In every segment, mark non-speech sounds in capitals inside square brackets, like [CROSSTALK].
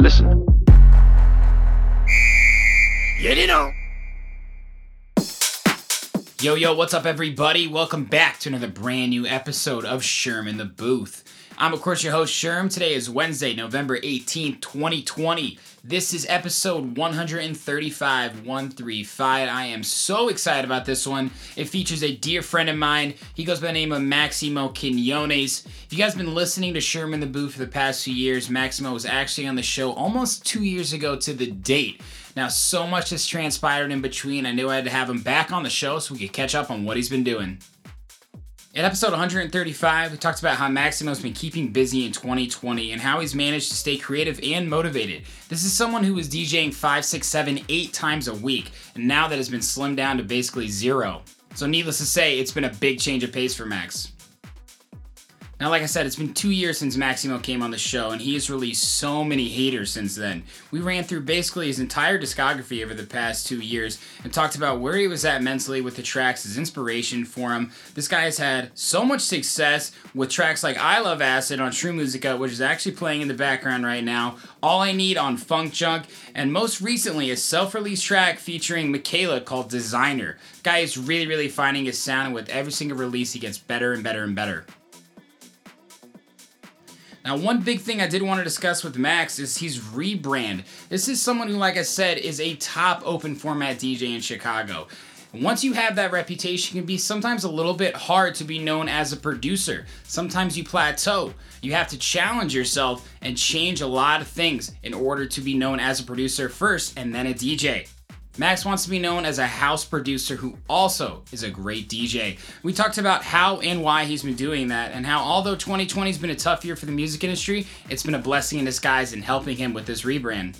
Listen. Yo, yo, what's up, everybody? Welcome back to another brand new episode of Sherm in the Booth. I'm, of course, your host, Sherm. Today is Wednesday, November 18th, 2020. This is episode 135, 135. I am so excited about this one. It features a dear friend of mine. He goes by the name of Maximo Quinones. If you guys have been listening to Sherm in the Booth for the past few years, Maximo was actually on the show almost two years ago to the date. Now, so much has transpired in between. I knew I had to have him back on the show so we could catch up on what he's been doing. In episode 135, we talked about how Maximo's been keeping busy in 2020 and how he's managed to stay creative and motivated. This is someone who was DJing 5, 6, 7, 8 times a week, and now that has been slimmed down to basically zero. So, needless to say, it's been a big change of pace for Max. Now, like I said, it's been two years since Maximo came on the show, and he has released so many haters since then. We ran through basically his entire discography over the past two years and talked about where he was at mentally with the tracks, his inspiration for him. This guy has had so much success with tracks like I Love Acid on True Musica, which is actually playing in the background right now, All I Need on Funk Junk, and most recently a self release track featuring Michaela called Designer. Guy is really, really finding his sound, and with every single release, he gets better and better and better. Now, one big thing I did want to discuss with Max is he's rebrand. This is someone who, like I said, is a top open format DJ in Chicago. Once you have that reputation, it can be sometimes a little bit hard to be known as a producer. Sometimes you plateau. You have to challenge yourself and change a lot of things in order to be known as a producer first and then a DJ. Max wants to be known as a house producer who also is a great DJ. We talked about how and why he's been doing that, and how although 2020 has been a tough year for the music industry, it's been a blessing in disguise in helping him with this rebrand.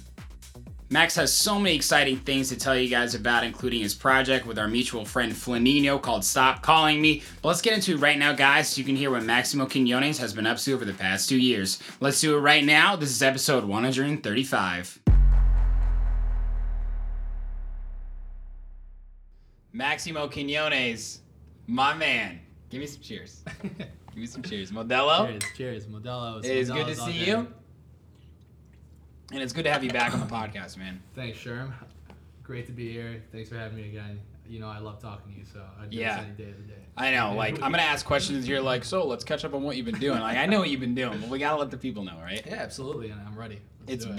Max has so many exciting things to tell you guys about, including his project with our mutual friend Flanino called Stop Calling Me. But let's get into it right now, guys, so you can hear what Maximo Quinones has been up to over the past two years. Let's do it right now. This is episode 135. Maximo Quinones, my man. Give me some cheers. [LAUGHS] Give me some cheers. Modelo. Cheers, cheers, Modelo. It is good to see you. And it's good to have you back on the podcast, man. Thanks, Sherm. Great to be here. Thanks for having me again. You know, I love talking to you, so I'd do Yeah. any day of the day. I know, like I'm gonna ask questions here like, so let's catch up on what you've been doing. Like I know what you've been doing, but we gotta let the people know, right? Yeah, absolutely, and I'm ready. Let's It's it.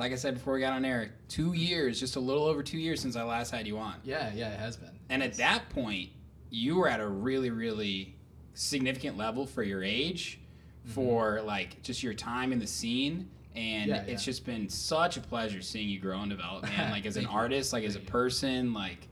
Like I said before we got on air, two years, just a little over two years since I last had you on. Yeah, yeah, it has been. And at that point, you were at a really, really significant level for your age, mm-hmm. for like just your time in the scene. And Yeah, it's yeah. just been such a pleasure seeing you grow and develop, man. [LAUGHS] Like as an artist, like as a person, like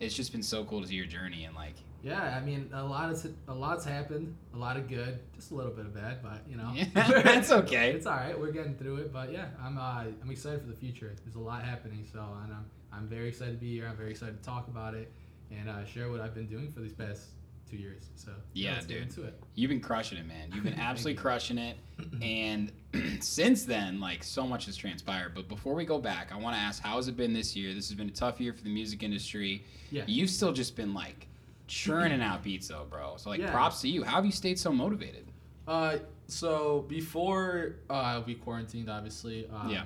it's just been so cool to see your journey and like Yeah, I mean, a lot has a lot's happened. A lot of good, just a little bit of bad, but you know, Yeah, [LAUGHS] that's okay. It's all right. We're getting through it, but yeah, I'm uh, I'm excited for the future. There's a lot happening, so and I'm I'm very excited to be here. I'm very excited to talk about it and uh, share what I've been doing for these past two years. So Yeah, let's get dude. into it. You've been crushing it, man. You've been [LAUGHS] absolutely crushing it. [CLEARS THROAT] And [CLEARS THROAT] since then, like so much has transpired. But before we go back, I want to ask, how has it been this year? This has been a tough year for the music industry. Yeah. You've still just been like churning [LAUGHS] out beats, though, bro. So like, Yeah. props to you. How have you stayed so motivated? Uh, so before uh, we quarantined, obviously, um, Yeah.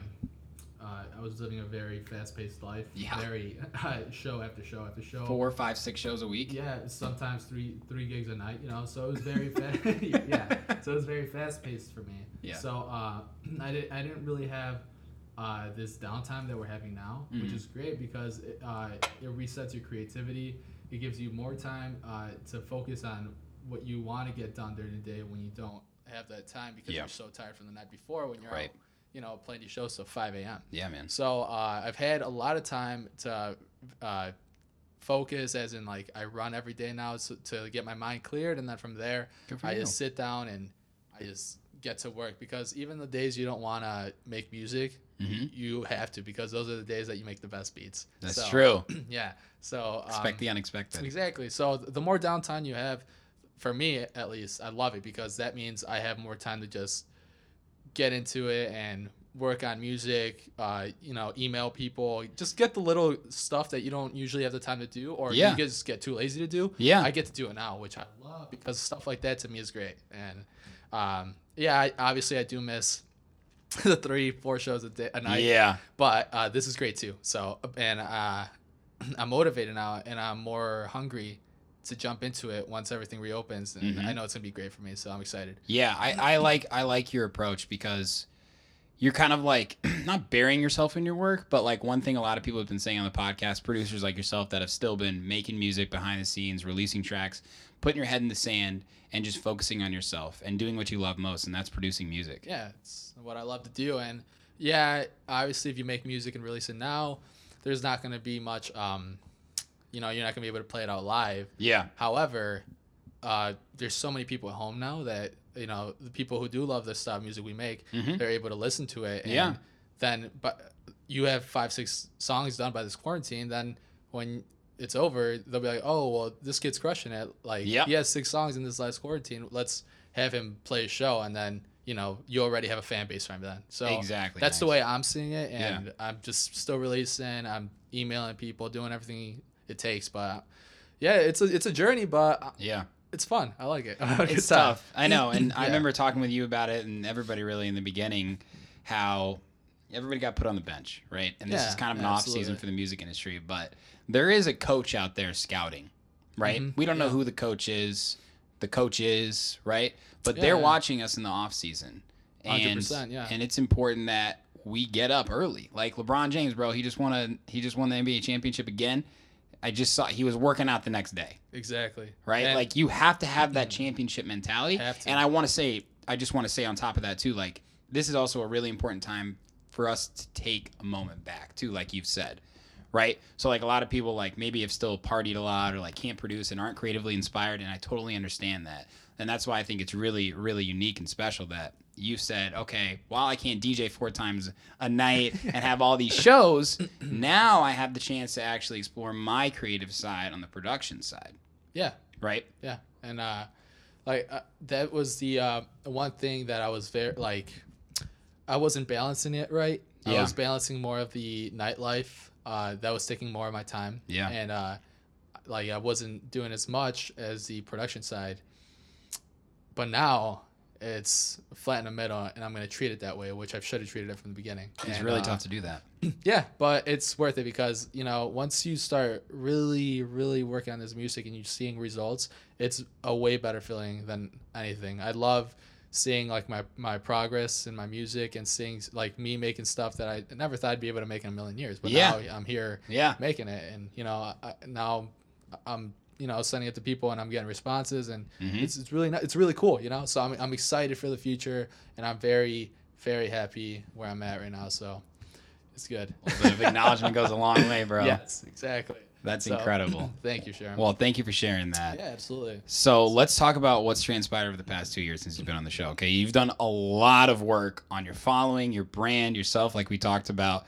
uh, I was living a very fast-paced life. Yeah. Very [LAUGHS] uh, show after show after show. Four, five, six shows a week. Yeah, sometimes three three gigs a night. You know, so it was very [LAUGHS] fast. yeah, so it was very fast-paced for me. Yeah. So uh, [CLEARS THROAT] I did I didn't really have. Uh, this downtime that we're having now, which Mhm. is great because it, uh, it resets your creativity. It gives you more time uh, to focus on what you want to get done during the day when you don't have that time because Yeah. you're so tired from the night before when you're Right. out, you know, playing these shows till 5 a.m. Yeah, man. So uh, I've had a lot of time to uh, focus, as in like I run every day now so, to get my mind cleared, and then from there I you. just sit down and I just get to work because even the days you don't want to make music, you have to because those are the days that you make the best beats. Mm-hmm. That's So, true. [CLEARS THROAT] Yeah. So um, Expect the unexpected. Exactly. So the more downtime you have, for me at least, I love it because that means I have more time to just get into it and work on music. Uh, you know, email people, just get the little stuff that you don't usually have the time to do, or Yeah. you just get too lazy to do. Yeah. I get to do it now, which I love because stuff like that to me is great. And um, yeah, I, obviously I do miss [LAUGHS] the three, four shows a day a night yeah. but uh, this is great too. So and uh, [CLEARS THROAT] I'm motivated now, and I'm more hungry to jump into it once everything reopens. And Mm-hmm. I know it's gonna be great for me, so I'm excited. Yeah, I, I like I like your approach because you're kind of like [CLEARS THROAT] not burying yourself in your work, but like one thing a lot of people have been saying on the podcast, producers like yourself that have still been making music behind the scenes, releasing tracks, putting your head in the sand and just focusing on yourself and doing what you love most, and that's producing music. Yeah, it's what I love to do, and yeah, obviously, if you make music and release it now, there's not gonna be much. Um, you know, you're not gonna be able to play it out live. Yeah. However, uh, there's so many people at home now that you know the people who do love the style of music we make, they're able to listen to it. And Yeah. Then, but you have five, six songs done by this quarantine. Then when it's over, they'll be like, "Oh, well, this kid's crushing it. Like, Yep. he has six songs in this last quarantine. Let's have him play a show." And then you know you already have a fan base from then. So Exactly, that's the way I'm seeing it, Yeah. and I'm just still releasing. I'm emailing people, doing everything it takes, but. Yeah, it's a it's a journey, but Yeah. it's fun. I like it. [LAUGHS] It's tough. I know, and [LAUGHS] I remember talking with you about it, and everybody really in the beginning, how everybody got put on the bench, right? And this Yeah, is kind of an yeah, off season for the music industry, but there is a coach out there scouting, right? Mhm, We don't know who the coach is, the coach is, right? But they're Yeah. watching us in the off season, and 100%, yeah. and it's important that we get up early. Like LeBron James, bro, he just won a he just won the NBA championship again. I just saw he was working out the next day Exactly. right? And- like you have to have that championship mentality. And I want to say, I just want to say on top of that too, like this is also a really important time for us to take a moment back too, like you've said, right? So like a lot of people like maybe have still partied a lot or like can't produce and aren't creatively inspired, and I totally understand that. And that's why I think it's really, really unique and special that you said, okay, while I can't DJ four times a night [LAUGHS] and have all these shows, now I have the chance to actually explore my creative side on the production side, yeah, right? yeah, and uh, like uh, that was the uh, one thing that I was very like, I wasn't balancing it right. Yeah. I was balancing more of the nightlife. Uh, that was taking more of my time. Yeah. and uh, like I wasn't doing as much as the production side. But now it's flat in the middle, and I'm gonna treat it that way, which I should have treated it from the beginning. It's And, really uh, tough to do that. [CLEARS THROAT] Yeah, but it's worth it because you know once you start really, really working on this music and you're seeing results, it's a way better feeling than anything. I love seeing like my my progress and my music and seeing like me making stuff that I never thought I'd be able to make in a million years. But Yeah. now I'm here Yeah. making it, and you know I, now I'm you know sending it to people and I'm getting responses, and Mm-hmm. it's it's really not, it's really cool, you know. So I'm I'm excited for the future, and I'm very very happy where I'm at right now. So it's good. A bit of acknowledgement goes a long way, bro. [LAUGHS] Yes, exactly. That's So, incredible. [LAUGHS] Thank you, Sharon. Well, thank you for sharing that. yeah, absolutely. So let's talk about what's transpired over the past two years since you've been on the show. Okay, you've done a lot of work on your following, your brand, yourself, like we talked about.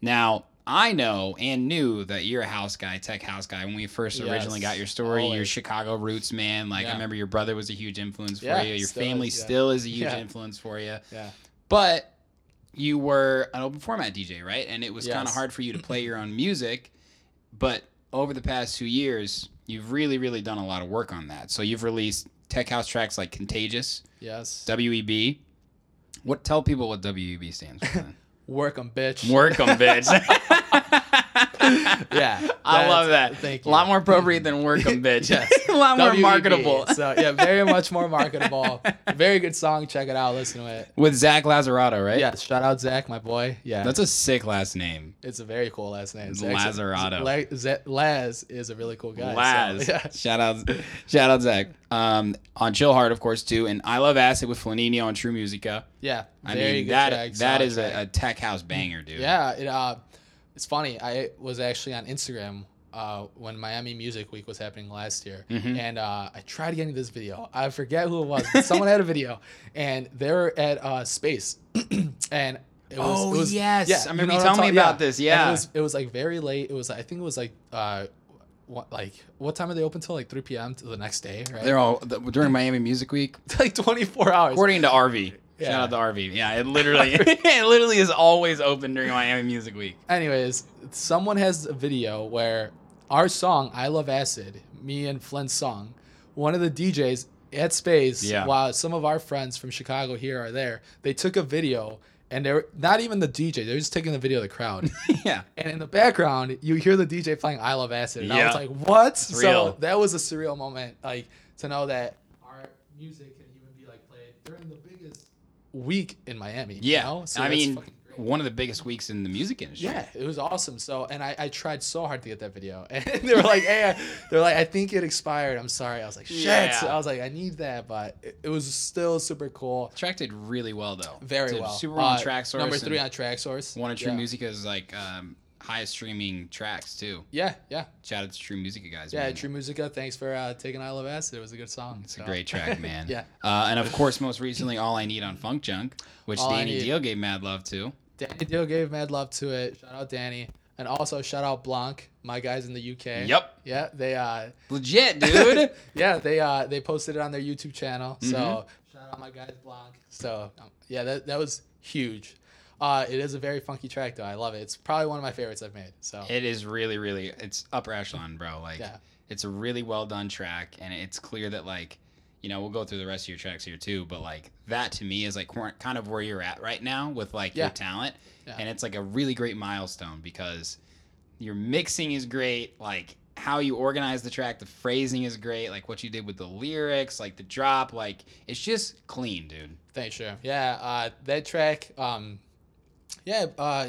Now, I know and knew that you're a house guy, tech house guy. When we first Yes, originally got your story, you're. Chicago roots man. Like I remember your brother was a huge influence for Yeah, you. Your still family is, yeah. still is a huge Yeah. influence for you. Yeah. But you were an open format DJ, right? And it was kind of hard for you to play your own music. But over the past two years, you've really, really done a lot of work on that. So you've released tech house tracks like Contagious, Yes. WEB. What tell people what WEB stands for? then? [LAUGHS] Work 'em, bitch. Work 'em, bitch. [LAUGHS] [LAUGHS] Yeah. I love that. Thank you. [LAUGHS] A lot more appropriate than work 'em, bitch. Yes. a lot more WEB. marketable. So yeah, very much more marketable. [LAUGHS] Very good song. Check it out. Listen to it. With Zach Lazarato, right? Yes. Shout out Zach, my boy. Yeah. That's a sick last name. it's a very cool last name. Zach's- Lazarato. La- Z- Laz is a really cool guy. so, Laz. yeah. Shout out, shout out Zach. Um, on Chill Hard, of course, too, and I love Acid with Flaninho on True Musica. Yeah. I very mean good that track, that is a, a tech house banger, dude. Yeah, it uh, it's funny. I was actually on Instagram uh, when Miami Music Week was happening last year, Mm-hmm. and uh, I tried getting this video. I forget who it was. but Someone had a video, and they're at uh, Space, [CLEARS THROAT] and. It was, Oh, it was, yes. yeah, I remember you I'm telling me about this, And yeah. it was it was like very late. It was I think it was like uh, what like what time are they open till? Like 3 p.m. to the next day, right? They're all the, during Miami Music Week. [LAUGHS] like 24 hours. According to RV. Yeah. Shout out to RV. Yeah, it literally [LAUGHS] [LAUGHS] it literally is always open during Miami Music Week. Anyways, someone has a video where our song "I Love Acid," me and Flint's song, one of the DJs at Space, Yeah. while some of our friends from Chicago here are there, they took a video. And they're not even the DJ; they're just taking the video of the crowd. [LAUGHS] Yeah. And in the background, you hear the DJ playing "I Love Acid," and I was like, "What?" so real. that was a surreal moment, like to know that our music can even be like played during the week in Miami. you Yeah. know? So I mean, one of the biggest weeks in the music industry. yeah, it was awesome. So, and I, I tried so hard to get that video, [LAUGHS] and they were like, "Hey," they're like, "I think it expired. I'm sorry." I was like, "Shit!" Yeah. I was like, "I need that," but it, it was still super cool. Track did really well though. Very well. Super well on Uh, Traxsource. Number three on Traxsource. One of True yeah. Musica's like um, highest streaming tracks too. Yeah, yeah, Shout out to True Musica guys. yeah. man. True Musica. Thanks for uh, taking "I Love Acid." It was a good song. It's a great track, [LAUGHS] man. Yeah. Uh, and of course, most recently, All I Need on Funk Junk, which All Dani Deahl gave mad love to. Dani Deahl gave mad love to it. Shout out Dani, and also shout out Blanc, my guys in the UK. Yep. Yeah, they uh, Legit, [LAUGHS] dude. yeah, they uh they posted it on their YouTube channel. So Mm-hmm. shout out my guys Blanc. So um, yeah, that that was huge. Uh, it is a very funky track though. I love it. It's probably one of my favorites I've made. So it is really, really, it's upper echelon, bro. Like, Yeah. it's a really well done track, and it's clear that, like, you know, we'll go through the rest of your tracks here too, but like that to me is like kind of where you're at right now with like Yeah. your talent, Yeah. and it's like a really great milestone because your mixing is great, like how you organize the track, the phrasing is great, like what you did with the lyrics, like the drop, like it's just clean, dude. thanks, sure. Yeah, uh, that track. Um, yeah. Uh,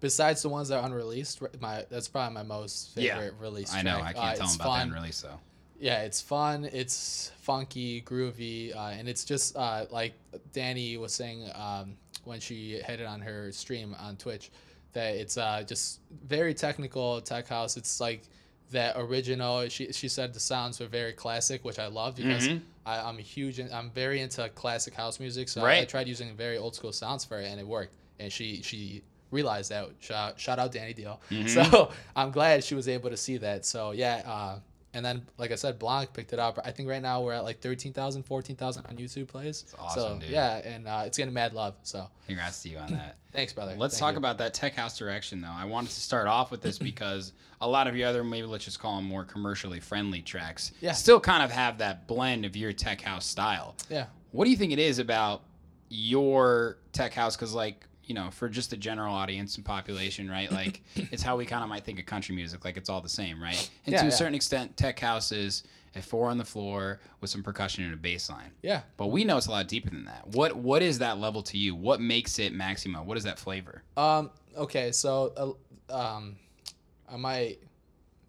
besides the ones that are unreleased, my that's probably my most Yeah. favorite release. I know. I Uh, can't tell them about fun. that in release though. yeah, it's fun. It's funky, groovy, uh, and it's just uh, like Dani was saying um, when she hit it on her stream on Twitch that it's uh, just very technical tech house. It's like that original. She she said the sounds were very classic, which I love because Mhm. I, I'm a huge. I'm very into classic house music, so I Right. tried using very old school sounds for it, and it worked. And she she realized that. Shout, shout out Dani Deahl. [LAUGHS] Mhm. So I'm glad she was able to see that. So yeah. Uh, and then, like I said, Blanc picked it up. I think right now we're at like 13,000, 14,000 on YouTube plays. awesome, so, dude. Yeah, and uh, it's getting mad love. So Congrats to you on that. [LAUGHS] thanks, brother. Let's Thank talk you. about that tech house direction, though. I wanted to start off with this [CLEARS THROAT] because a lot of your other, maybe let's just call them more commercially friendly tracks, Yeah. still kind of have that blend of your tech house style. Yeah. What do you think it is about your tech house? Because, like, you know, for just the general audience and population, right? Like, [COUGHS] it's how we kind of might think of country music, like it's all the same, right? And Yeah, to a yeah. certain extent, tech house is a four on the floor with some percussion and a bass line. Yeah. But we know it's a lot deeper than that. What What is that level to you? What makes it Maximo? What is that flavor? Um. Okay. So, uh, um, I might,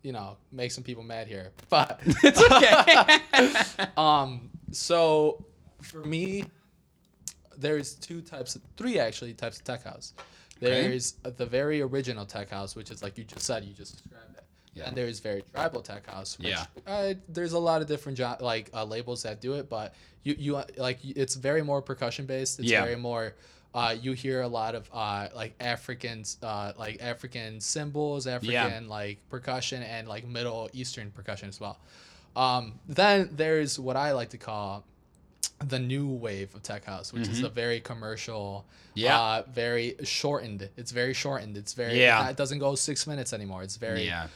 you know, make some people mad here, but [LAUGHS] It's okay. [LAUGHS] um. So, for me, there's two types, of, three actually types of tech house. Okay. There's the very original tech house, which is like you just said, you just described it. Yeah. And there's very tribal tech house. Which, Yeah. Uh, there's a lot of different jo- like uh, labels that do it, but you you uh, like it's very more percussion based. It's Yeah. very more. Uh, you hear a lot of uh, like Africans, uh, like African symbols, African like percussion, and like Middle Eastern percussion as well. Um, then there's what I like to call the new wave of tech house, which is a very commercial, Mm-hmm. Yeah. uh, very shortened. It's very shortened. It's very Yeah. It doesn't go six minutes anymore. It's very yeah.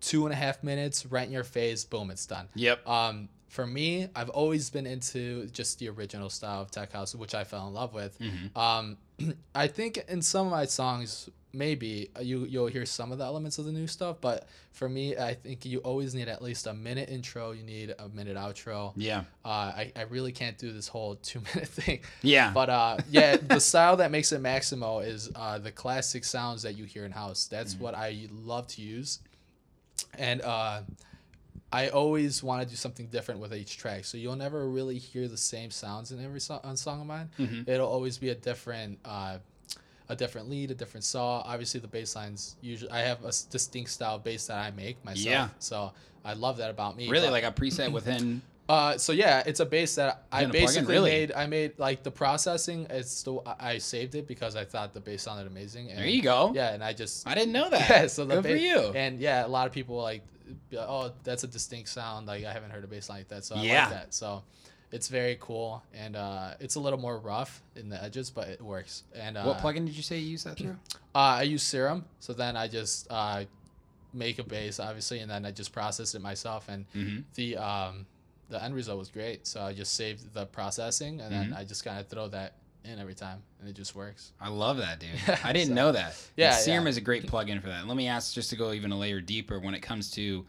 two and a half minutes, right in your face, boom, it's done. Yep. Um, for me, I've always been into just the original style of tech house, which I fell in love with. Mm-hmm. Um, [CLEARS THROAT] I think in some of my songs, maybe uh, you you'll hear some of the elements of the new stuff, but for me, I think you always need at least a minute intro. You need a minute outro. Yeah. Uh, I, I really can't do this whole [LAUGHS] two minute thing. Yeah. But uh, [LAUGHS] yeah, the style that makes it Maximo is uh, the classic sounds that you hear in house. That's Mm-hmm. what I love to use. And uh, I always want to do something different with each track. So you'll never really hear the same sounds in every so- on song of mine. Mm-hmm. It'll always be a different. Uh, a different lead, a different saw. Obviously, the bass lines usually I have a distinct style bass that I make myself. Yeah. So I love that about me. Really, like a preset within. [CLEARS THROAT] uh, so yeah, it's a bass that I Gonna plug in, basically really? made. I made like the processing. It's still I saved it because I thought the bass sounded amazing. And, There you go. Yeah, and I just I didn't know that. [LAUGHS] yeah. So the Good for you. And yeah, a lot of people like, like, oh, that's a distinct sound. Like I haven't heard a bass like that. So I Yeah. like that. So it's very cool, and uh, it's a little more rough in the edges, but it works. And uh, what plugin did you say you use that through? [CLEARS THROAT] Uh, I use Serum, so then I just uh, make a bass, obviously, and then I just process it myself, and Mhm. the um, the end result was great. So I just saved the processing, and Mm-hmm. then I just kind of throw that in every time, and it just works. I love that, dude. [LAUGHS] I didn't so- know that. Yeah, And Serum yeah. is a great plugin for that. Let me ask, just to go even a layer deeper, when it comes to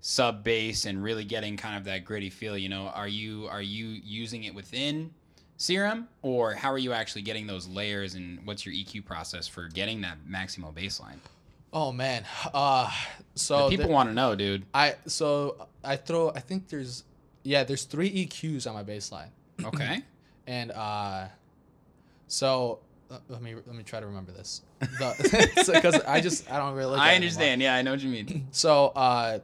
sub bass and really getting kind of that gritty feel, you know, are you are you using it within Serum, or how are you actually getting those layers, and what's your EQ process for getting that maximal bass line? Oh man, uh, so People want to know, dude. I so I throw. I think there's yeah, there's three EQs on my bass line, Okay. [CLEARS THROAT] and uh, so. uh, Let me let me try to remember this, because [LAUGHS] I just I don't really. Look I understand. Yeah, I know what you mean. [CLEARS THROAT] So uh,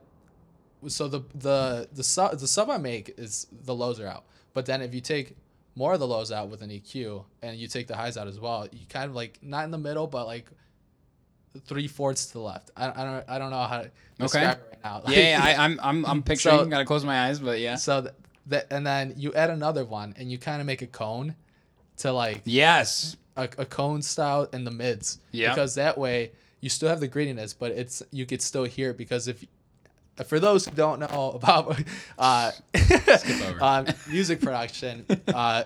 so the the the sub the sub I make is the lows are out, but then if you take more of the lows out with an EQ and you take the highs out as well, you kind of like not in the middle, but like three fourths to the left. I, I don't I don't know how to describe it right now. [LAUGHS] Yeah, yeah I, I'm I'm I'm picturing. So- gotta close my eyes, but yeah. so th- that and then you add another one and you kind of make a cone to like Yes. a, a cone style in the mids. Yeah. Because that way you still have the grittiness, but it's you could still hear it because if for those who don't know [LAUGHS] about uh, um, [LAUGHS] music production, uh,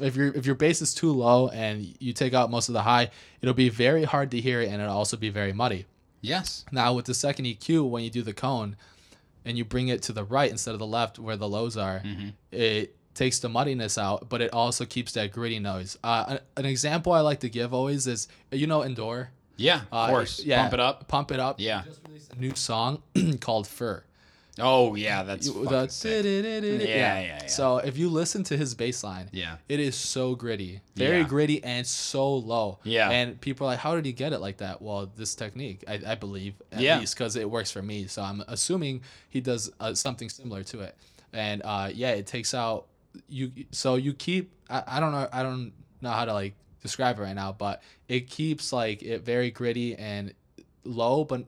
if your if your bass is too low and you take out most of the high, it'll be very hard to hear and it'll also be very muddy. Yes. Now with the second EQ, when you do the cone and you bring it to the right instead of the left where the lows are, Mm-hmm. it takes the muddiness out, but it also keeps that gritty noise. Uh, an, example I like to give always is you know Endor. Yeah. Of Uh, course. yeah, Pump it up. Pump it up. Yeah. They just released a new song [CLEARS THROAT] called Fur. Oh yeah, that's You- the sick. yeah. yeah, yeah. So if you listen to his bass line, Yeah. it is so gritty, very Yeah. gritty and so low. Yeah. And people are like, how did he get it like that? Well, this technique, I, I believe, at Yeah. least because it works for me. So I'm assuming he does uh, something similar to it. And uh, yeah, it takes out you. So you keep. I, I don't know. I don't know how to like describe it right now, but it keeps like it very gritty and low, but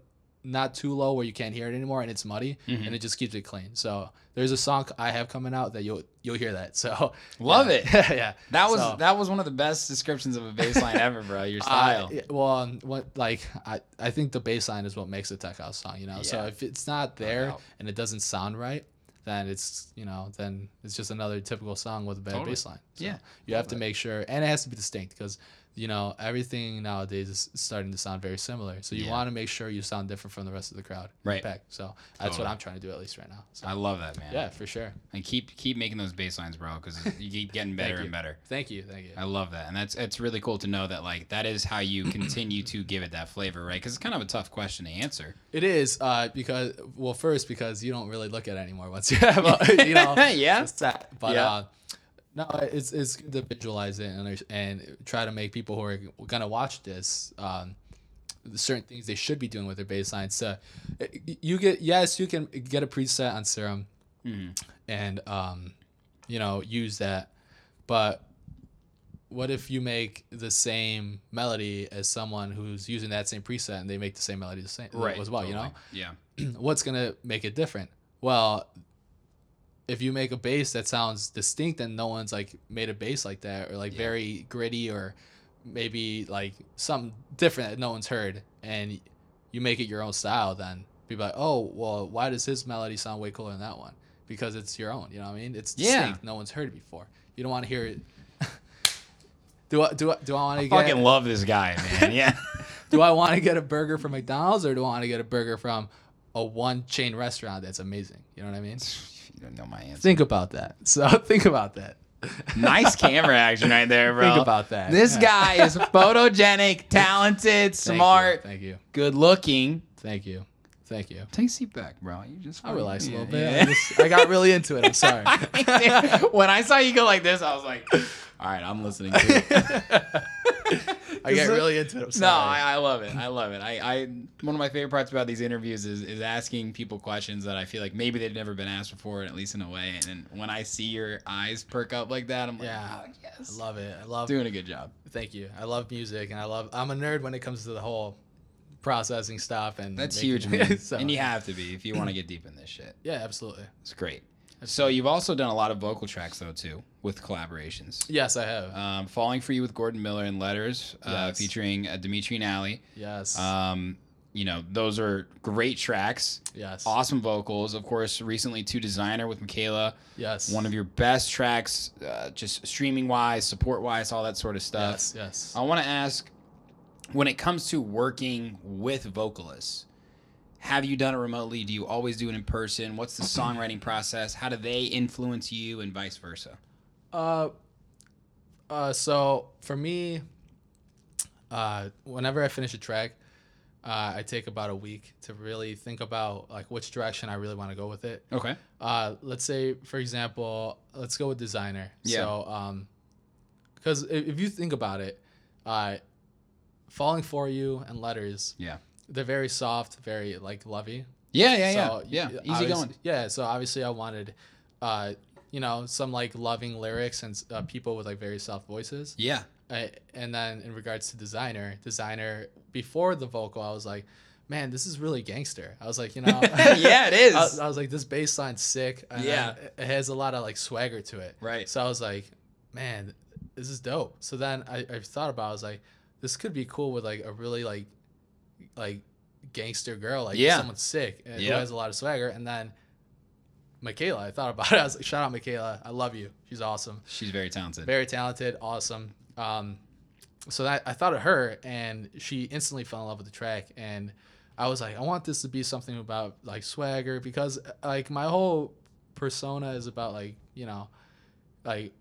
not too low where you can't hear it anymore and it's muddy Mm-hmm. and it just keeps it clean. So there's a song I have coming out that you'll you'll hear that. [LAUGHS] So Love yeah. it. [LAUGHS] yeah. That was So, that was one of the best descriptions of a bass line [LAUGHS] ever, bro. Your style. yeah, well, um, what like I I think the bass line is what makes a tech house song, you know. So if it's not there and it doesn't sound right, then it's you know then it's just another typical song with a bad Totally. bass line. So Yeah. you have to make sure, and it has to be distinct because you know everything nowadays is starting to sound very similar. So you Yeah. want to make sure you sound different from the rest of the crowd. Right. Back. So that's Totally. what I'm trying to do at least right now. So I love that, man. yeah, for sure. And keep keep making those bass lines, bro, because you keep getting [LAUGHS] better and better. Thank you. Thank you. I love that, and that's it's really cool to know that like that is how you [CLEARS THROAT] continue to give it that flavor, right? Because it's kind of a tough question to answer. It is uh, because well, first because you don't really look at it anymore once you [LAUGHS] have a, you know [LAUGHS] Yeah. set. But Yeah. uh, no, it's it's good to visualize it and and try to make people who are gonna watch this um, certain things they should be doing with their bass lines. So you get yes, you can get a preset on Serum and um, you know use that, but what if you make the same melody as someone who's using that same preset and they make the same melody the same right, as well? You know, Yeah. [CLEARS THROAT] what's gonna make it different? Well, if you make a bass that sounds distinct and no one's like made a bass like that or like very gritty or maybe like something different that no one's heard and you make it your own style then people are like oh well why does his melody sound way cooler than that one because it's your own you know what i mean it's Yeah. distinct no one's heard it before you don't want to hear it [LAUGHS] do i do i do i want to get fucking love this guy, man. [LAUGHS] Yeah. do I want to get a burger from McDonald's or do I want to get a burger from a one chain restaurant that's amazing? You know what I mean? [LAUGHS] you don't know my answer. Think about that. [LAUGHS] So think about that. nice camera action right there, bro. Think about that. This Yeah. guy is [LAUGHS] photogenic, talented, Thank smart, You. Thank you. good looking. Thank you. Thank you. Take a seat back, bro. You just I relaxed a little bit. yeah. I, just, I got really into it. I'm [LAUGHS] sorry. when I saw you go like this, I was like, all right, I'm listening. I get really into it. No. I, I love it. I love it. I, I one of my favorite parts about these interviews is, is asking people questions that I feel like maybe they've never been asked before, at least in a way. And then when I see your eyes perk up like that, I'm like, Yeah. oh, yes, I love it. I love doing a good job. Thank you. I love music, and I love. I'm a nerd when it comes to the whole processing stuff, and That's making- huge, [LAUGHS] man. so, and you have to be if you want to get deep in this shit. yeah, absolutely. It's great. So you've also done a lot of vocal tracks though too, with collaborations. Yes, I have. Um, "Falling for You" with Gordon Miller and Letters, uh, Yes. featuring uh, Dimitri Nally. yes. Um, you know, those are great tracks. yes. Awesome vocals. Of course, recently to Designer with Michaela. Yes. One of your best tracks, uh, just streaming wise, support wise, all that sort of stuff. Yes. Yes. I want to ask when it comes to working with vocalists, have you done it remotely? Do you always do it in person? What's the songwriting process? How do they influence you and vice versa? Uh, uh, so for me, uh, whenever I finish a track, uh, I take about a week to really think about like which direction I really want to go with it. Okay. Uh, let's say, for example, let's go with designer. Yeah. So, um, because if, if you think about it, uh, falling for you and letters, Yeah. they're very soft, very like lovey. Yeah, yeah, yeah. So, yeah. y- Easy going. Yeah, so obviously I wanted, uh, you know, some like loving lyrics and uh, people with like very soft voices. Yeah. I, and then in regards to designer, designer before the vocal, I was like, man, this is really gangster. I was like, you know, [LAUGHS] Yeah, it is. I, was- I was like, this bass line's sick. Yeah. it- it has a lot of like swagger to it. Right. So I was like, man, this is dope. So then I, I thought about, it, I was like, this could be cool with like a really like, like gangster girl, like Yeah. someone sick uh, who has a lot of swagger. And then Michaela, I thought about it. I was like, shout out Michaela. I love you. She's awesome She's very talented. very talented, awesome. Um, so that I thought of her, and she instantly fell in love with the track. And I was like, I want this to be something about like swagger because like my whole persona is about like you know, like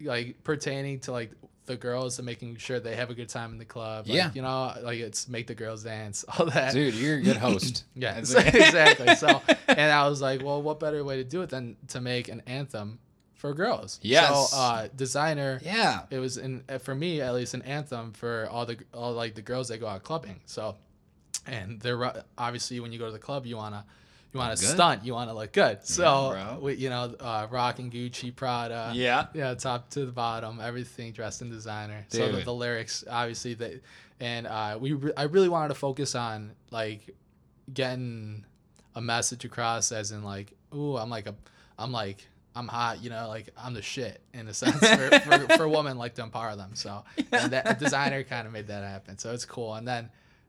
like pertaining to like the girls and making sure they have a good time in the club. Like, Yeah. you know, like it's make the girls dance, [LAUGHS] all that. Dude, you're a good host. [LAUGHS] Yeah, [LAUGHS] exactly. So, and I was like, well, what better way to do it than to make an anthem for girls? Yes. So, uh, designer. yeah. It was in uh, for me at least an anthem for all the all like the girls that go out clubbing. So, and they're obviously when you go to the club, you wanna you wanna stunt, you wanna look good. So, bro. we, you know, uh, rocking Gucci, Prada. Yeah. Yeah, top to the bottom, everything dressed in designer. So the, the lyrics, obviously, they, and uh, we, re- I really wanted to focus on like getting a message across, as in like, ooh, I'm like a, I'm like, I'm hot, you know, like I'm the shit in a sense for, [LAUGHS] for, for women like to empower them. So and that [LAUGHS] designer kind of made that happen. So it's cool. And then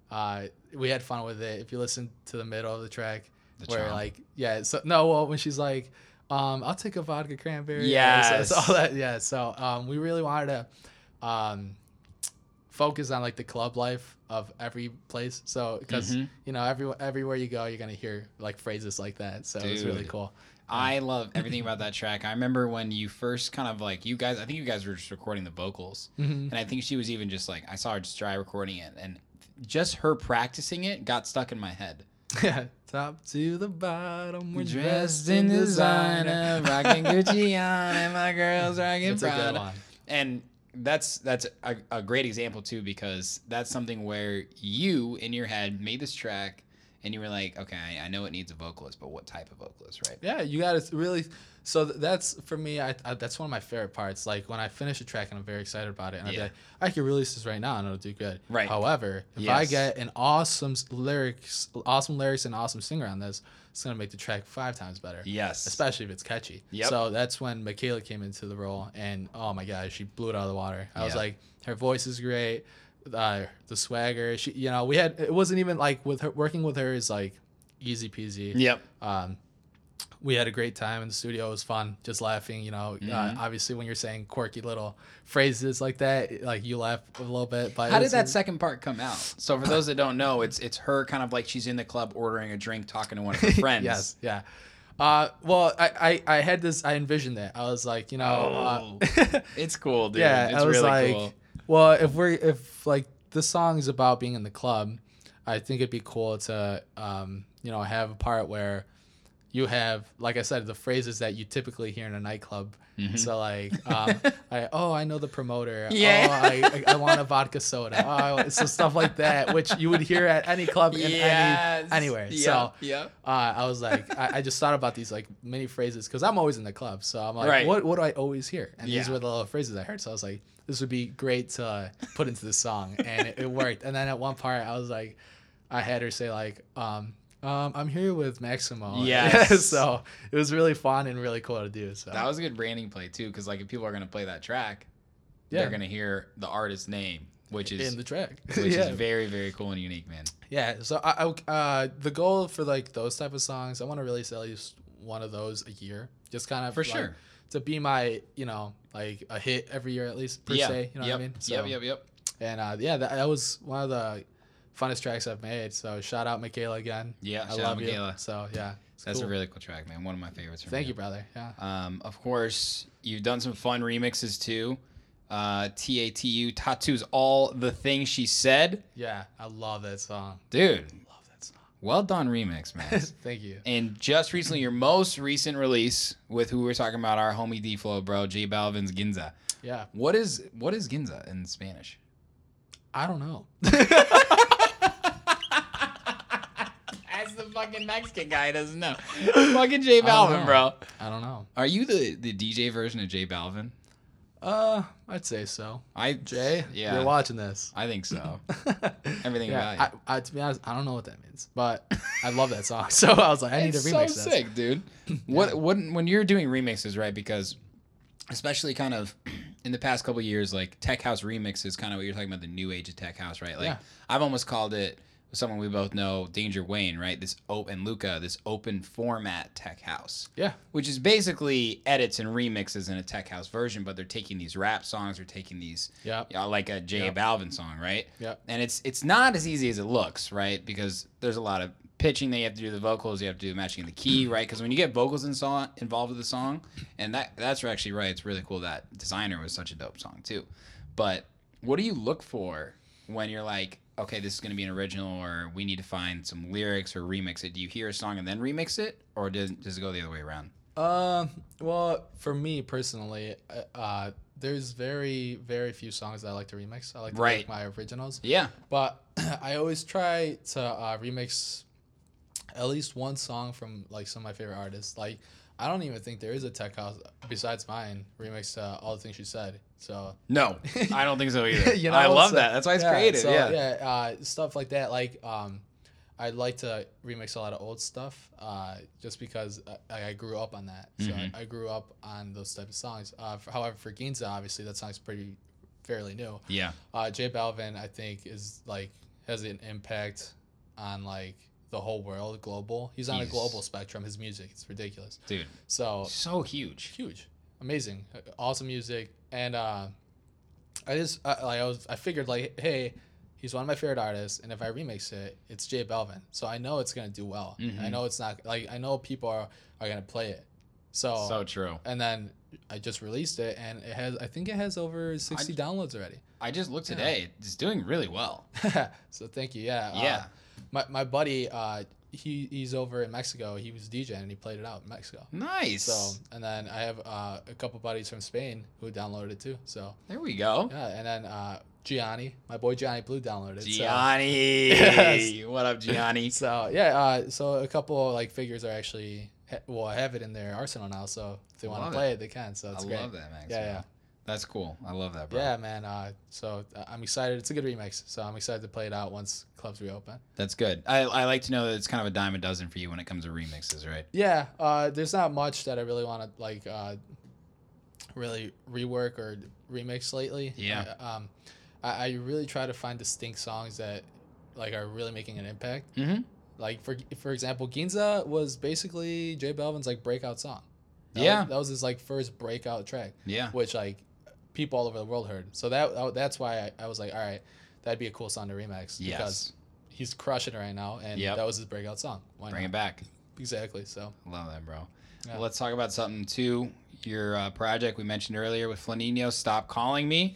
uh, we had fun with it. If you listen to the middle of the track, The where chomp. like, yeah, so no, well, when she's like. Um, I'll take a vodka cranberry. Yeah, So, all that, yeah. So um, we really wanted to um, focus on like the club life of every place. So because Mhm. you know every everywhere you go, you're gonna hear like phrases like that. So it's really cool. I love everything about that track. I remember when you first kind of like you guys. I think you guys were just recording the vocals, Mhm. and I think she was even just like I saw her just dry recording it, and just her practicing it got stuck in my head. [LAUGHS] Top to the bottom, we're Dressed in designer, rocking [LAUGHS] Gucci on, and my girls rocking It's a good Prada. And that's that's a, a great example too because that's something where you in your head made this track and you were like, okay, I, I know it needs a vocalist, but what type of vocalist, right? Yeah, you got to really. So that's for me. I, I that's one of my favorite parts. Like when I finish a track and I'm very excited about it, and Yeah. like, I could release this right now and it'll do good. Right. However, if I get an awesome lyrics, awesome lyrics, and awesome singer on this, it's gonna make the track five times better. Yes. Especially if it's catchy. Yep. So that's when Michaela came into the role, and oh my god, she blew it out of the water. I was like, her voice is great, uh, the swagger. She, you know, we had it wasn't even like with her working with her is like easy peasy Yep. um, we had a great time in the studio. It was fun, just laughing. You know, Mm-hmm. uh, obviously when you're saying quirky little phrases like that, like you laugh a little bit. But How did that second part come out? So for those that don't know, it's it's her kind of like she's in the club ordering a drink, talking to one of her [LAUGHS] friends. yes, yeah. Uh, well, I, I, I had this. I envisioned it. I was like, you know, uh, It's cool, dude. yeah. it's I was really like, cool. well, if we're if like the song is about being in the club, I think it'd be cool to um, you know have a part where you have, like I said, the phrases that you typically hear in a nightclub. Mm-hmm. So like, [LAUGHS] um, I, oh, I know the promoter. Yeah. Oh, I, I, I want a vodka soda. Oh, so stuff like that, which you would hear at any club in Yes. any anywhere. Yeah, So yeah. uh, I was like, I, I just thought about these like many phrases because I'm always in the club. So I'm like, Right. what what do I always hear? And these Yeah. were the little phrases I heard. So I was like, this would be great to uh, put into the song, and it, it worked. And then at one part, I was like, I had her say like, um, um, I'm here with Maximo. [LAUGHS] Yes. so it was really fun and really cool to do. So That was a good branding play too, because like if people are gonna play that track, Yeah. they're gonna hear the artist's name, which is in the track. [LAUGHS] [LAUGHS] which yeah. is very very cool and unique, man. Yeah, so I, I uh, the goal for like those type of songs, I want to release at least one of those a year, just kind of For like, sure. to be my you know like a hit every year at least per yeah. se. You know yep. what I mean? yep. Yep. Yep. And uh, yeah, that, that was one of the funnest tracks I've made. So shout out Michaela again. Yeah, I love Michaela. you. So yeah, That's cool. a really cool track, man. One of my favorites. Thank you, brother. Yeah. Um, of course, you've done some fun remixes too. Uh, TATU tattoos all the things she said, Yeah, I love that song. dude. Love that song. Well done, remix, man. [LAUGHS] Thank you. and just recently, your most recent release with who we're talking about, our homie D Flow, bro, J Balvin's Ginza. Yeah, What is what is Ginza in Spanish? I don't know. [LAUGHS] That's the fucking Mexican guy doesn't know. [LAUGHS] fucking J Balvin, know. bro. I don't know. Are you the the DJ version of J Balvin? Uh, I'd say so. I Jay, yeah, you're watching this. I think so. [LAUGHS] Everything yeah, about you. I, I, to be honest, I don't know what that means, but I love that song. [LAUGHS] So I was like, I need to remix so this. sick, dude. [CLEARS THROAT] What what when you're doing remixes, right? Because especially kind of in the past couple years, like tech house remix is kind of what you're talking about the new age of tech house, right? Like Yeah. I've almost called it someone we both know, Danger Wayne, right? This open and Luca, this open format tech house. Yeah, Which is basically edits and remixes in a tech house version, but they're taking these rap songs, they're taking these yeah, yeah, like a J Yep. Balvin song, right? Yep. And it's it's not as easy as it looks, right? Because there's a lot of pitching that you have to do the vocals, you have to do matching the key, [CLEARS THROAT] right? Because when you get vocals in song, involved with the song, and that that's actually right. It's really cool that Designer was such a dope song too. But what do you look for when you're like, okay, this is going to be an original, or we need to find some lyrics or remix it? Do you hear a song and then remix it, or does does it go the other way around? Um, well, for me personally, uh, uh, there's very, very few songs that I like to remix. I like to Right. make my originals, Yeah. but [CLEARS THROAT] I always try to uh, remix at least one song from like some of my favorite artists. Like, I don't even think there is a tech house besides mine remix to all the things she said. So No, I don't think so [LAUGHS] either. You know, I love so- that. That's why it's yeah, creative. so, yeah. yeah, uh, stuff like that. Like, um, I'd like to remix a lot of old stuff, uh, just because I, I grew up on that. So Mhm. I, I grew up on those type of songs. Uh, for, however, for Ginza, obviously that song's pretty fairly new. Yeah. Uh, J Balvin, I think, is like has an impact on like the whole world, global. He's on He's- a global spectrum. His music, it's ridiculous. Dude, So so huge. huge, amazing, awesome music, and uh, I just I, like I was I figured like hey, he's one of my favorite artists, and if I remix it, it's J Balvin. so I know it's gonna do well. Mhm. I know it's not like I know people are are gonna play it, so So true. and then I just released it, and it has I think it has over sixty downloads already. I just looked today. It's doing really well. [LAUGHS] so thank you. Yeah. uh, Yeah. my my buddy, uh, he he's over in Mexico. He was DJing and he played it out in Mexico. Nice. So and then I have uh, a couple buddies from Spain who downloaded it too. So there we go. yeah, and then uh, Gianni, my boy Gianni Blue downloaded it. so- Gianni. [LAUGHS] Yes. What up, Gianni? [LAUGHS] So yeah, uh, so a couple of like figures are actually well, I have it in their arsenal now. So if they want to play it. they can. So I it's great. love that, Max. Yeah, man. yeah. That's cool. I love that, bro. Yeah, man. Uh, so uh, I'm excited. It's a good remix. So I'm excited to play it out once clubs reopen. That's good. I, I like to know that it's kind of a dime a dozen for you when it comes to remixes, right? Yeah, uh, there's not much that I really want to like uh, really rework or remix lately. Yeah. I, um, I, I really try to find distinct songs that like are really making an impact. Mm-hmm. Like for for example, Ginza was basically J Balvin's like breakout song. That Yeah. was, that was his like first breakout track, Yeah. which like people all over the world heard. So that that- that's why I, I was like, all right, that'd be a cool song to remix Yes. because he's crushing it right now, and Yep. that was his breakout song. Why Bring not? it back. Exactly. So Love that, bro. Yeah. Well, let's talk about something too. Your uh, project we mentioned earlier with Flanino, Stop Calling Me.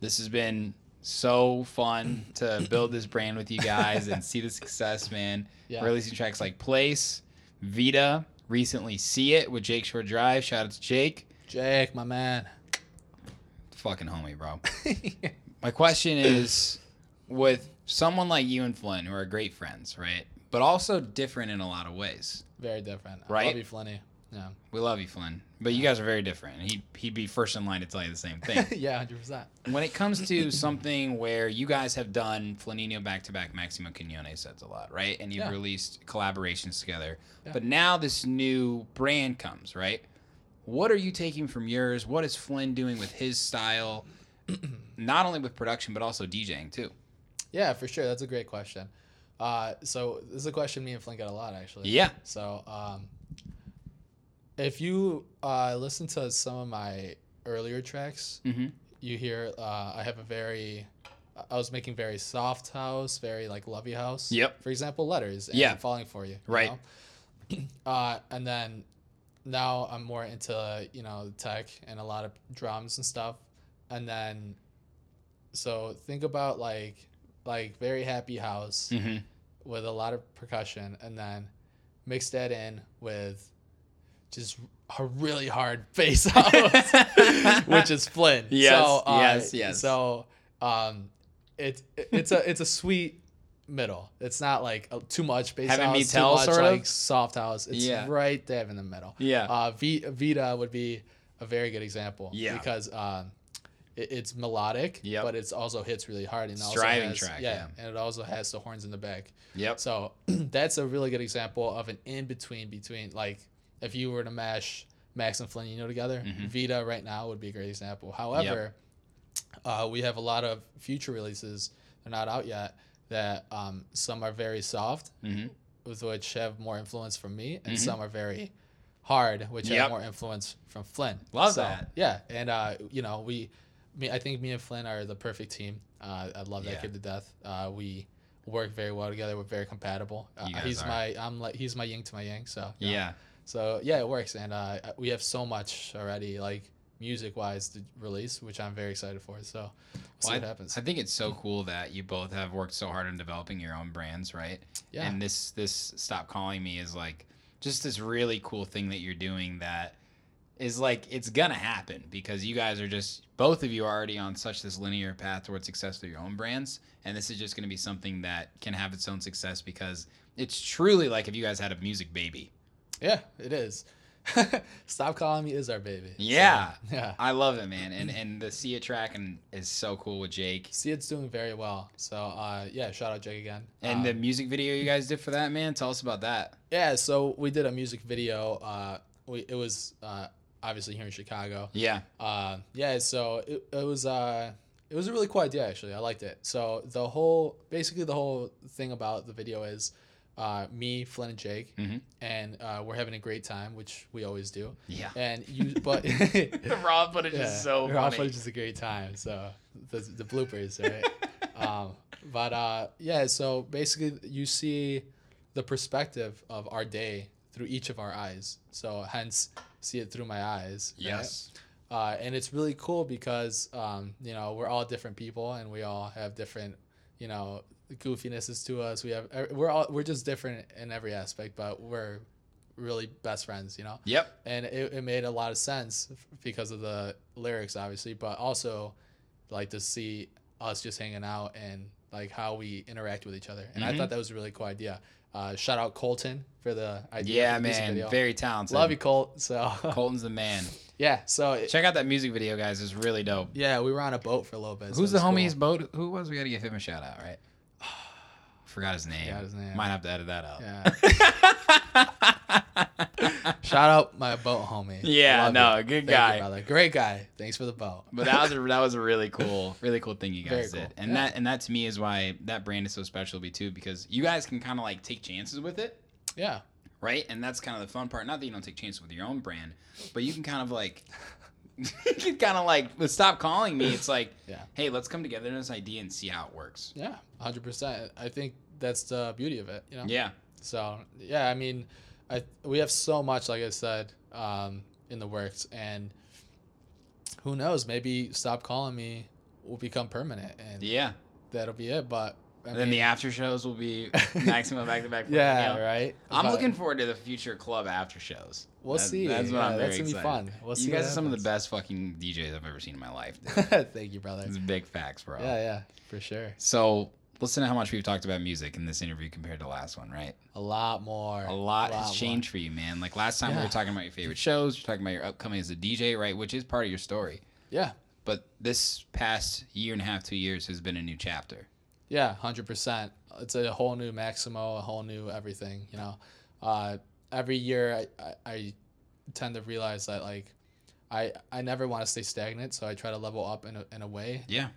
This has been so fun [COUGHS] to build this brand with you guys and see the success, man. Yeah. Releasing tracks like Place, Vita, recently see it with Jake Shore Drive. Shout out to Jake. Jake, my man. Fucking homie, bro. [LAUGHS] My question is with someone like you and Flynn, who are great friends, right? But also different in a lot of ways. Very different. I Right? love you, Flinny. Yeah. We love you, Flynn. But you guys are very different. He, he'd be first in line to tell you the same [LAUGHS] thing. yeah, 100%. when it comes to something where you guys have done Flaninho back to back Maximo Quinones sets a lot, right? And you've Yeah. released collaborations together. Yeah. But now this new brand comes, right? What are you taking from yours? What is Flynn doing with his style? [CLEARS THROAT] Not only with production, but also DJing too. Yeah, for sure. That's a great question. Uh, so this is a question me and Flynn get a lot, actually. Yeah. So um, if you uh, listen to some of my earlier tracks, Mm-hmm. you hear uh, I have a very, I was making very soft house, very like lovey house. Yep. For example, letters. And Yeah. Falling for you. you Right. know? [CLEARS THROAT] Uh, and then now I'm more into you know tech and a lot of drums and stuff, and then so think about like like very happy house Mm-hmm. with a lot of percussion and then mix that in with just a really hard [LAUGHS] bass house, [LAUGHS] which is Flynn. Yes, so, uh, yes, yes. So um, it, it's a it's a sweet middle. It's not like uh, too much bass Heaven house, much sort of? like soft house. It's Yeah. right there in the middle. Yeah. Uh, v, Vita would be a very good example. Yeah. Because um, it, it's melodic, Yep. but it's also hits really hard and also Striving has- track, Yeah, yeah. and it also has the horns in the back. Yep. So [CLEARS THROAT] that's a really good example of an in between between like if you were to mash Max and Flanino together, Mm-hmm. Vita right now would be a great example. However, uh, we have a lot of future releases they're not out yet that um, some are very soft, Mm-hmm. with which have more influence from me, and some are very hard, which Yep. have more influence from Flynn. Love So, that. Yeah, and uh, you know we, me, I think me and Flynn are the perfect team. Uh, I love that Yeah. kid to death. Uh, we work very well together. We're very compatible. Uh, he's are. my I'm like he's my yin to my yang. So you know. Yeah. So yeah, it works, and uh, we have so much already, like music wise, to release, which I'm very excited for. So we'll see what I, happens. I think it's so cool that you both have worked so hard on developing your own brands, right? Yeah. And this this stop calling me is like just this really cool thing that you're doing that is like it's gonna happen because you guys are just both of you are already on such this linear path towards success through your own brands, and this is just gonna be something that can have its own success because it's truly like if you guys had a music baby. yeah, it is. [LAUGHS] Stop calling me is our baby. So, Yeah. yeah. I love it, man, and and the see it track and is so cool with Jake. See, it's doing very well. So uh, yeah, shout out Jake again. And Um, the music video you guys did for that, man, tell us about that. yeah, so we did a music video. Uh, we it was uh, obviously here in Chicago. Yeah. Uh, yeah, so it, it was uh, it was a really cool idea actually. I liked it. So the whole basically the whole thing about the video is uh, me, Flynn, and Jake, Mhm. and uh, we're having a great time, which we always do. Yeah. And you, [LAUGHS] but The raw footage yeah, is so raw funny. footage is a great time. So the the bloopers, right? [LAUGHS] um, but uh, yeah, so basically you see the perspective of our day through each of our eyes. So hence see it through my eyes. right? Yes. Uh, and it's really cool because um, you know we're all different people and we all have different you know goofinesses to us. We have er, we're all we're just different in every aspect, but we're really best friends. You know Yep. and it, it made a lot of sense because of the lyrics obviously but also like to see us just hanging out and like how we interact with each other and i Mhm. thought that was a really cool idea uh, shout out colton for the idea Yeah, the man. video. Very talented. love you colt so [LAUGHS] Colton's the man. yeah so it- Check out that music video, guys. It's really dope. yeah we were on a boat for a little bit Who's it the homie's cool. boat? Who was? We got to give him a shout out, right? Forgot his name. Forgot his name. Might have to edit that out. yeah [LAUGHS] shout out my boat homie Yeah, Love no, good Thank guy. you, brother. great guy thanks for the boat But that was a, [LAUGHS] that was a really cool, really cool thing you Very guys cool. did, and Yeah. that and that to me is why that brand is so special to me too, because you guys can kind of like take chances with it, yeah right? And that's kind of the fun part. Not that you don't take chances with your own brand, but you can kind of like, [LAUGHS] kind of like, stop calling me. It's like, [LAUGHS] Yeah. hey, let's come together in this idea and see how it works. yeah 100% i think that's the beauty of it you know Yeah, So yeah, I mean, I we have so much, like I said, um, in the works, and who knows? Maybe stop calling me will become permanent, and yeah, that'll be it. But I then the after shows will be [LAUGHS] maximum back to back. Yeah, right. I'm But looking forward to the future club after shows. We'll That- see. That's what Yeah, I'm very that's gonna be fun. We'll you guys are some of the best fucking DJs I've ever seen in my life. [LAUGHS] Thank you, brother. It's big facts, bro. Yeah, yeah, for sure. So listen to how much we've talked about music in this interview compared to the last one, right? A lot more. A lot has more. changed for you, man. Like last time we were talking about your favorite shows, you're talking about your upcoming as a DJ, right? Which is part of your story. Yeah, But this past year and a half, two years has been a new chapter. Yeah, hundred percent. It's a whole new Maximo, a whole new everything. You know, uh, every year I, I, I tend to realize that like, I I never want to stay stagnant, so I try to level up in a, in a way, Yeah.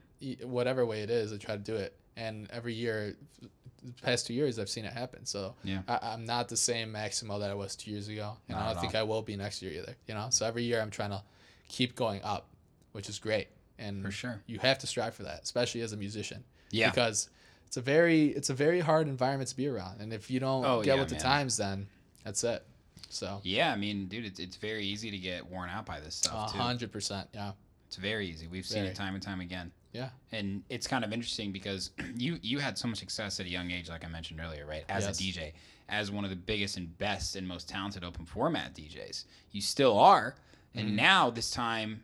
whatever way it is. I try to do it, and every year, the past two years, I've seen it happen. So Yeah. I, I'm not the same Maximo that I was two years ago, and Not I don't think all. I will be next year either. You know, so every year I'm trying to keep going up, which is great, and For sure. you have to strive for that, especially as a musician. Yeah. because it's a very it's a very hard environment to be around, and if you don't Oh, get yeah, with the times, then that's it. So Yeah, I mean, dude, it's, it's very easy to get worn out by this stuff hundred percent, yeah, It's very easy. We've seen it time and time again. yeah, And it's kind of interesting because [CLEARS THROAT] you you had so much success at a young age, like I mentioned earlier, right? As Yes. a DJ, as one of the biggest and best and most talented open format DJs, you still are. And Mm-hmm. now this time,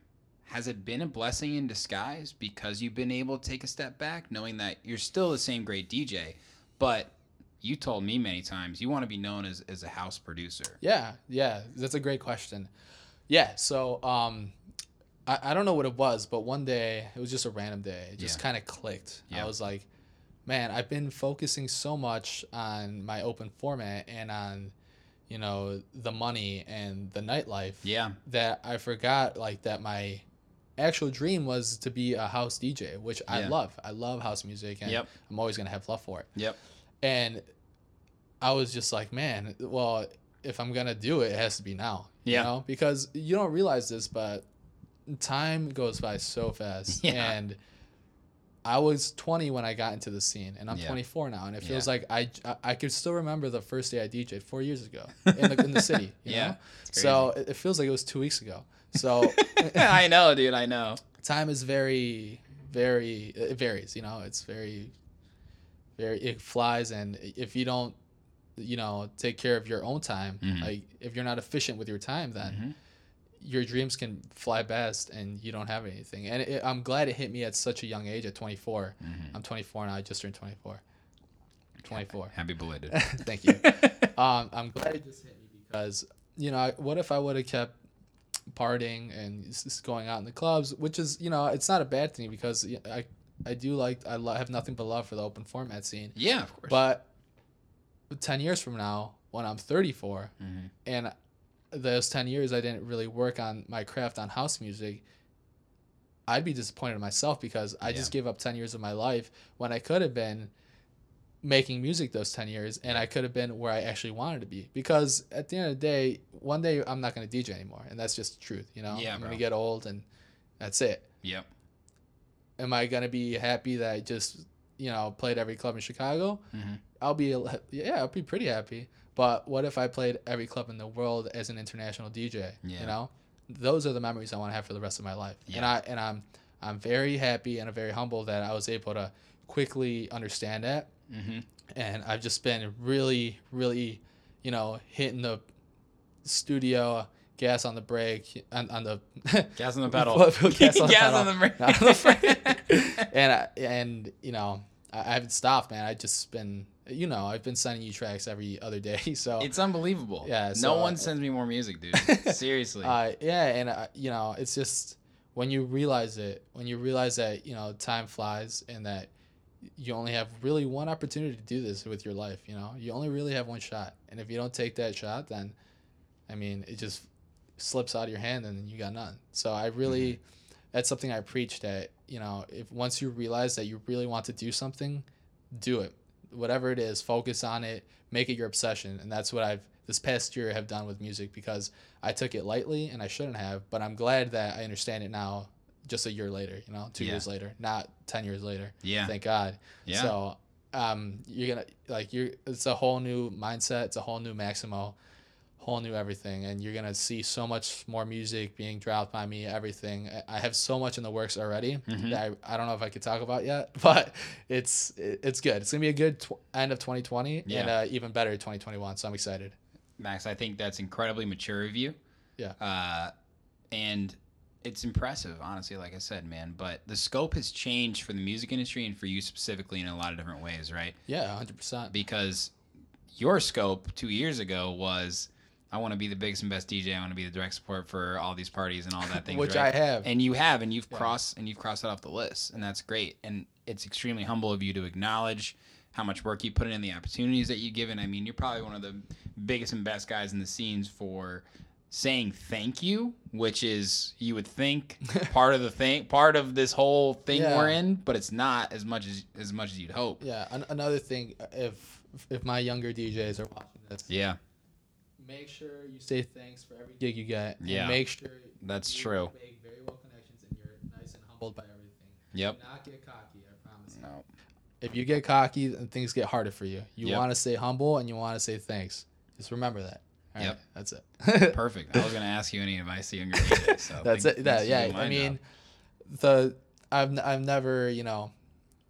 has it been a blessing in disguise because you've been able to take a step back, knowing that you're still the same great DJ, but you told me many times you want to be known as, as a house producer. yeah, yeah. That's a great question. Yeah, so um, I, I don't know what it was, but one day it was just a random day. It just Yeah. kind of clicked. I was like, man, I've been focusing so much on my open format and on, you know, the money and the nightlife. Yeah. that I forgot like that my actual dream was to be a house DJ, which I love. I love house music and Yep. I'm always gonna have love for it. Yep. And I was just like, man, well, if I'm gonna do it, it has to be now. Yeah. You know? Because you don't realize this, but time goes by so fast. [LAUGHS] Yeah. And I was 20 when I got into the scene, and I'm Yeah. 24 now, and it feels Yeah. like I, I I could still remember the first day I DJed four years ago [LAUGHS] in the in the city. You Yeah, know? So it, it feels like it was two weeks ago. So [LAUGHS] I know, dude. I know. time is very very it varies. You know, it's very very it flies, and if you don't you know take care of your own time, Mhm. like if you're not efficient with your time, then Mhm. your dreams can fly past and you don't have anything. And it, I'm glad it hit me at such a young age at 24. Mm-hmm. I'm 24 now. I just turned 24. 24. Happy belated. [LAUGHS] Thank you. [LAUGHS] um, I'm glad it just hit me because you know, what if I would have kept partying and s- going out in the clubs, which is you know, it's not a bad thing because I I do like I lo- have nothing but love for the open format scene. yeah, of course. But 10 years from now, when I'm 34, Mhm. and those 10 years I didn't really work on my craft on house music, I'd be disappointed in myself because I just gave up 10 years of my life when I could have been making music those 10 years and I could have been where I actually wanted to be. Because at the end of the day, one day I'm not going to DJ anymore. And that's just the truth, you know? Yeah, I'm going to get old and that's it. Yep. Am I going to be happy that I just, you know, played every club in Chicago? Mhm. I'll be, yeah, I'll be pretty happy. But what if I played every club in the world as an international DJ? Yeah. You know, those are the memories I want to have for the rest of my life. yeah. And I and I'm I'm very happy and I'm very humble that I was able to quickly understand that. Mhm. And I've just been really, really, you know, hitting the studio, gas on the brake, on, on the [LAUGHS] Gas on the pedal. [LAUGHS] gas on the [LAUGHS] Gas pedal. on the brake. On the and I, and you know, I, I haven't stopped, man. I just been, you know, I've been sending you tracks every other day. So It's unbelievable. Yeah, no one uh, sends me more music, dude. Seriously. uh, yeah, and uh, you know, it's just when you realize it, when you realize that you know time flies and that you only have really one opportunity to do this with your life. You know, you only really have one shot, and if you don't take that shot, then I mean, it just slips out of your hand, and you got none. So I really, mm-hmm. that's something I preach that you know, if once you realize that you really want to do something, do it. Whatever it is, focus on it, make it your obsession, and that's what I've this past year have done with music because I took it lightly and I shouldn't have, but I'm glad that I understand it now just a year later, you know, two Yeah. years later, not 10 years later. Yeah. Thank God. Yeah. So, um, you're going to like, you're, it's a whole new mindset. It's a whole new Maximo, whole new everything, and you're gonna see so much more music being dropped by me. Everything I- have so much in the works already Mm-hmm. that I, I don't know if I could talk about yet, [LAUGHS] but it's it's good. It's gonna be a good tw- end of 2020 and uh, even better 2021. So I'm excited. Max, I think that's incredibly mature of you. Yeah. Uh, and it's impressive, honestly, like I said, man. But the scope has changed for the music industry and for you specifically in a lot of different ways, right? Yeah, 100. percent Because your scope two years ago was I want to be the biggest and best DJ. I want to be the direct support for all these parties and all that [LAUGHS] thing. Which right? I have. and you have, and you've crossed and you've crossed that off the list, and that's great. And it's extremely humble of you to acknowledge how much work you put in, the opportunities that you've given. I mean, you're probably one of the biggest and best guys in the scenes for saying thank you, which is you would think [LAUGHS] part of the thing, part of this whole thing Yeah. we're in, but it's not as much as as much as you'd hope. Yeah. An- another thing, if if my younger DJs are watching this, Yeah, make sure you say thanks for every gig you get. and Yeah. Make sure That's you true. Make very well connections and you're nice and humbled by everything. Yep. Do not get cocky. I promise. you. no, If you get cocky, then things get harder for you. You Yep. want to stay humble and you want to say thanks. Just remember that. All Yep. right, that's it. [LAUGHS] perfect. I was gonna ask you any advice to younger. [LAUGHS] So That's it. That yeah. I mean, job. the I've I've never you know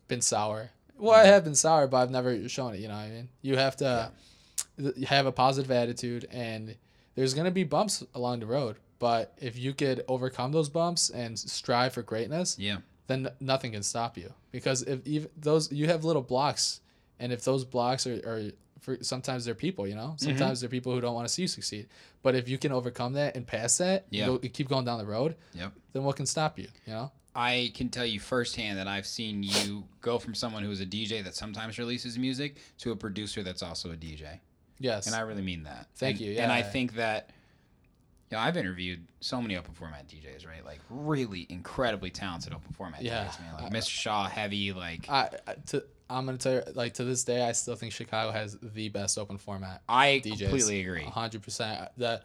been sour. Well, I mm-hmm. have been sour, but I've never shown it. You know what I mean? You have to th- have a positive attitude, and there's gonna be bumps along the road. But if you could overcome those bumps and strive for greatness, yeah, then nothing can stop you. Because if even those you have little blocks, and if those blocks are, are for sometimes they're people, you know, Mm-hmm. sometimes they're people who don't want to see you succeed. But if you can overcome that and pass that, Yeah. you, keep going down the road, yep. then what can stop you? You know? I can tell you firsthand that I've seen you go from someone who is a DJ that sometimes releases music to a producer that's also a DJ. Yes. And I really mean that. Thank And- you, And I think that you know, I've interviewed so many open format DJs, right? Like really incredibly talented open format Yeah. DJs, man. Like Mr. Shaw, heavy, like I, I to I'm gonna tell you, like to this day, I still think Chicago has the best open format. I DJs. completely agree. hundred percent. The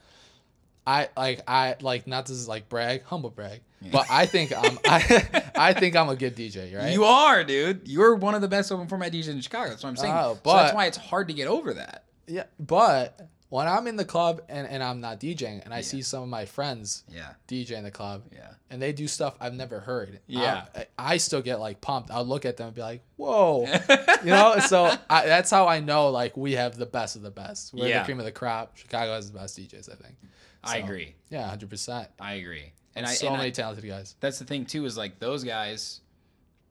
I like I like not to like brag, humble brag, but I think I'm I, [LAUGHS] I think I'm a good DJ, right? You are, dude. You're one of the best open format DJs in Chicago. That's what I'm saying. Oh, so that's why it's hard to get over that. Yeah, but when I'm in the club and, and I'm not DJing and I see some of my friends Yeah. DJ in the club, Yeah. and they do stuff I've never heard, Yeah. I, I still get like pumped. I'll look at them and be like, "Whoa," [LAUGHS] you know. So I, that's how I know like we have the best of the best. We're Yeah. the cream of the crop. Chicago has the best DJs, I think. I agree. Yeah, hundred percent. I agree. And I So and many I, talented guys. that's the thing too is like those guys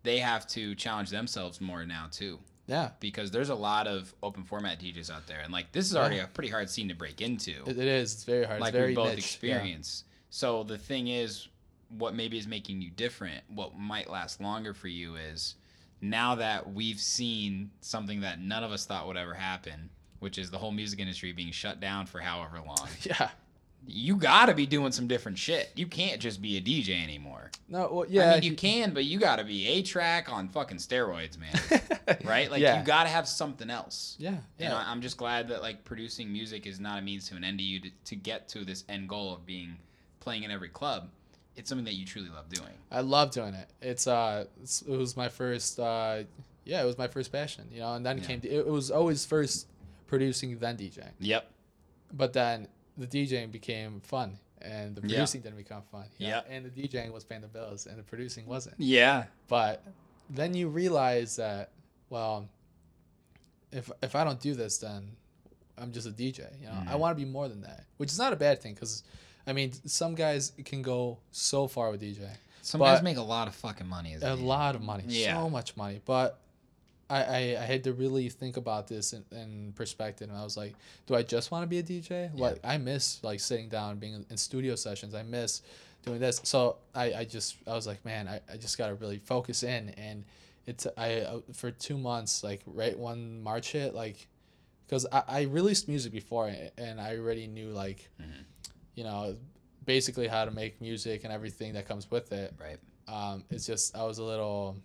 they have to challenge themselves more now too Yeah, because there's a lot of open format DJs out there and like this is already a pretty hard scene to break into it, it is. It's very hard. like it's very we both niche. Yeah. experience so the thing is what maybe is making you different what might last longer for you is now that we've seen something that none of us thought would ever happen which is the whole music industry being shut down for however long [LAUGHS] Yeah. You gotta be doing some different shit you can't just be a dj anymore No. Well, yeah. I mean, you can, but you got to be a track on fucking steroids, man. [LAUGHS] right? Like Yeah. you got to have something else. Yeah. And Yeah. I, I'm just glad that like producing music is not a means to an end to you to, to get to this end goal of being playing in every club. It's something that you truly love doing. I love doing it. It's uh, it's, it was my first uh, yeah, it was my first passion, you know. And then Yeah. came it was always first producing then DJing, Yep. but then the DJing became fun and the Yeah. producing didn't become fun. Yeah. know? And the DJing was paying the bills and the producing wasn't. Yeah. But then you realize that well, if if I don't do this, then I'm just a DJ. You know, Mm-hmm. I want to be more than that, which is not a bad thing because. I mean, some guys can go so far with DJing. Some guys make a lot of fucking money. A a lot of money Yeah. so much money but I, I, I had to really think about this in, in perspective and i was like do i just want to be a dj like i miss like sitting down being in studio sessions. I miss doing this. So i, I just i was like man i, I just gotta really focus in and it's i uh, for two months like right when march hit like because I, I released music before and i already knew like you know basically how to make music and everything that comes with it. Right. um, it's just I was a little.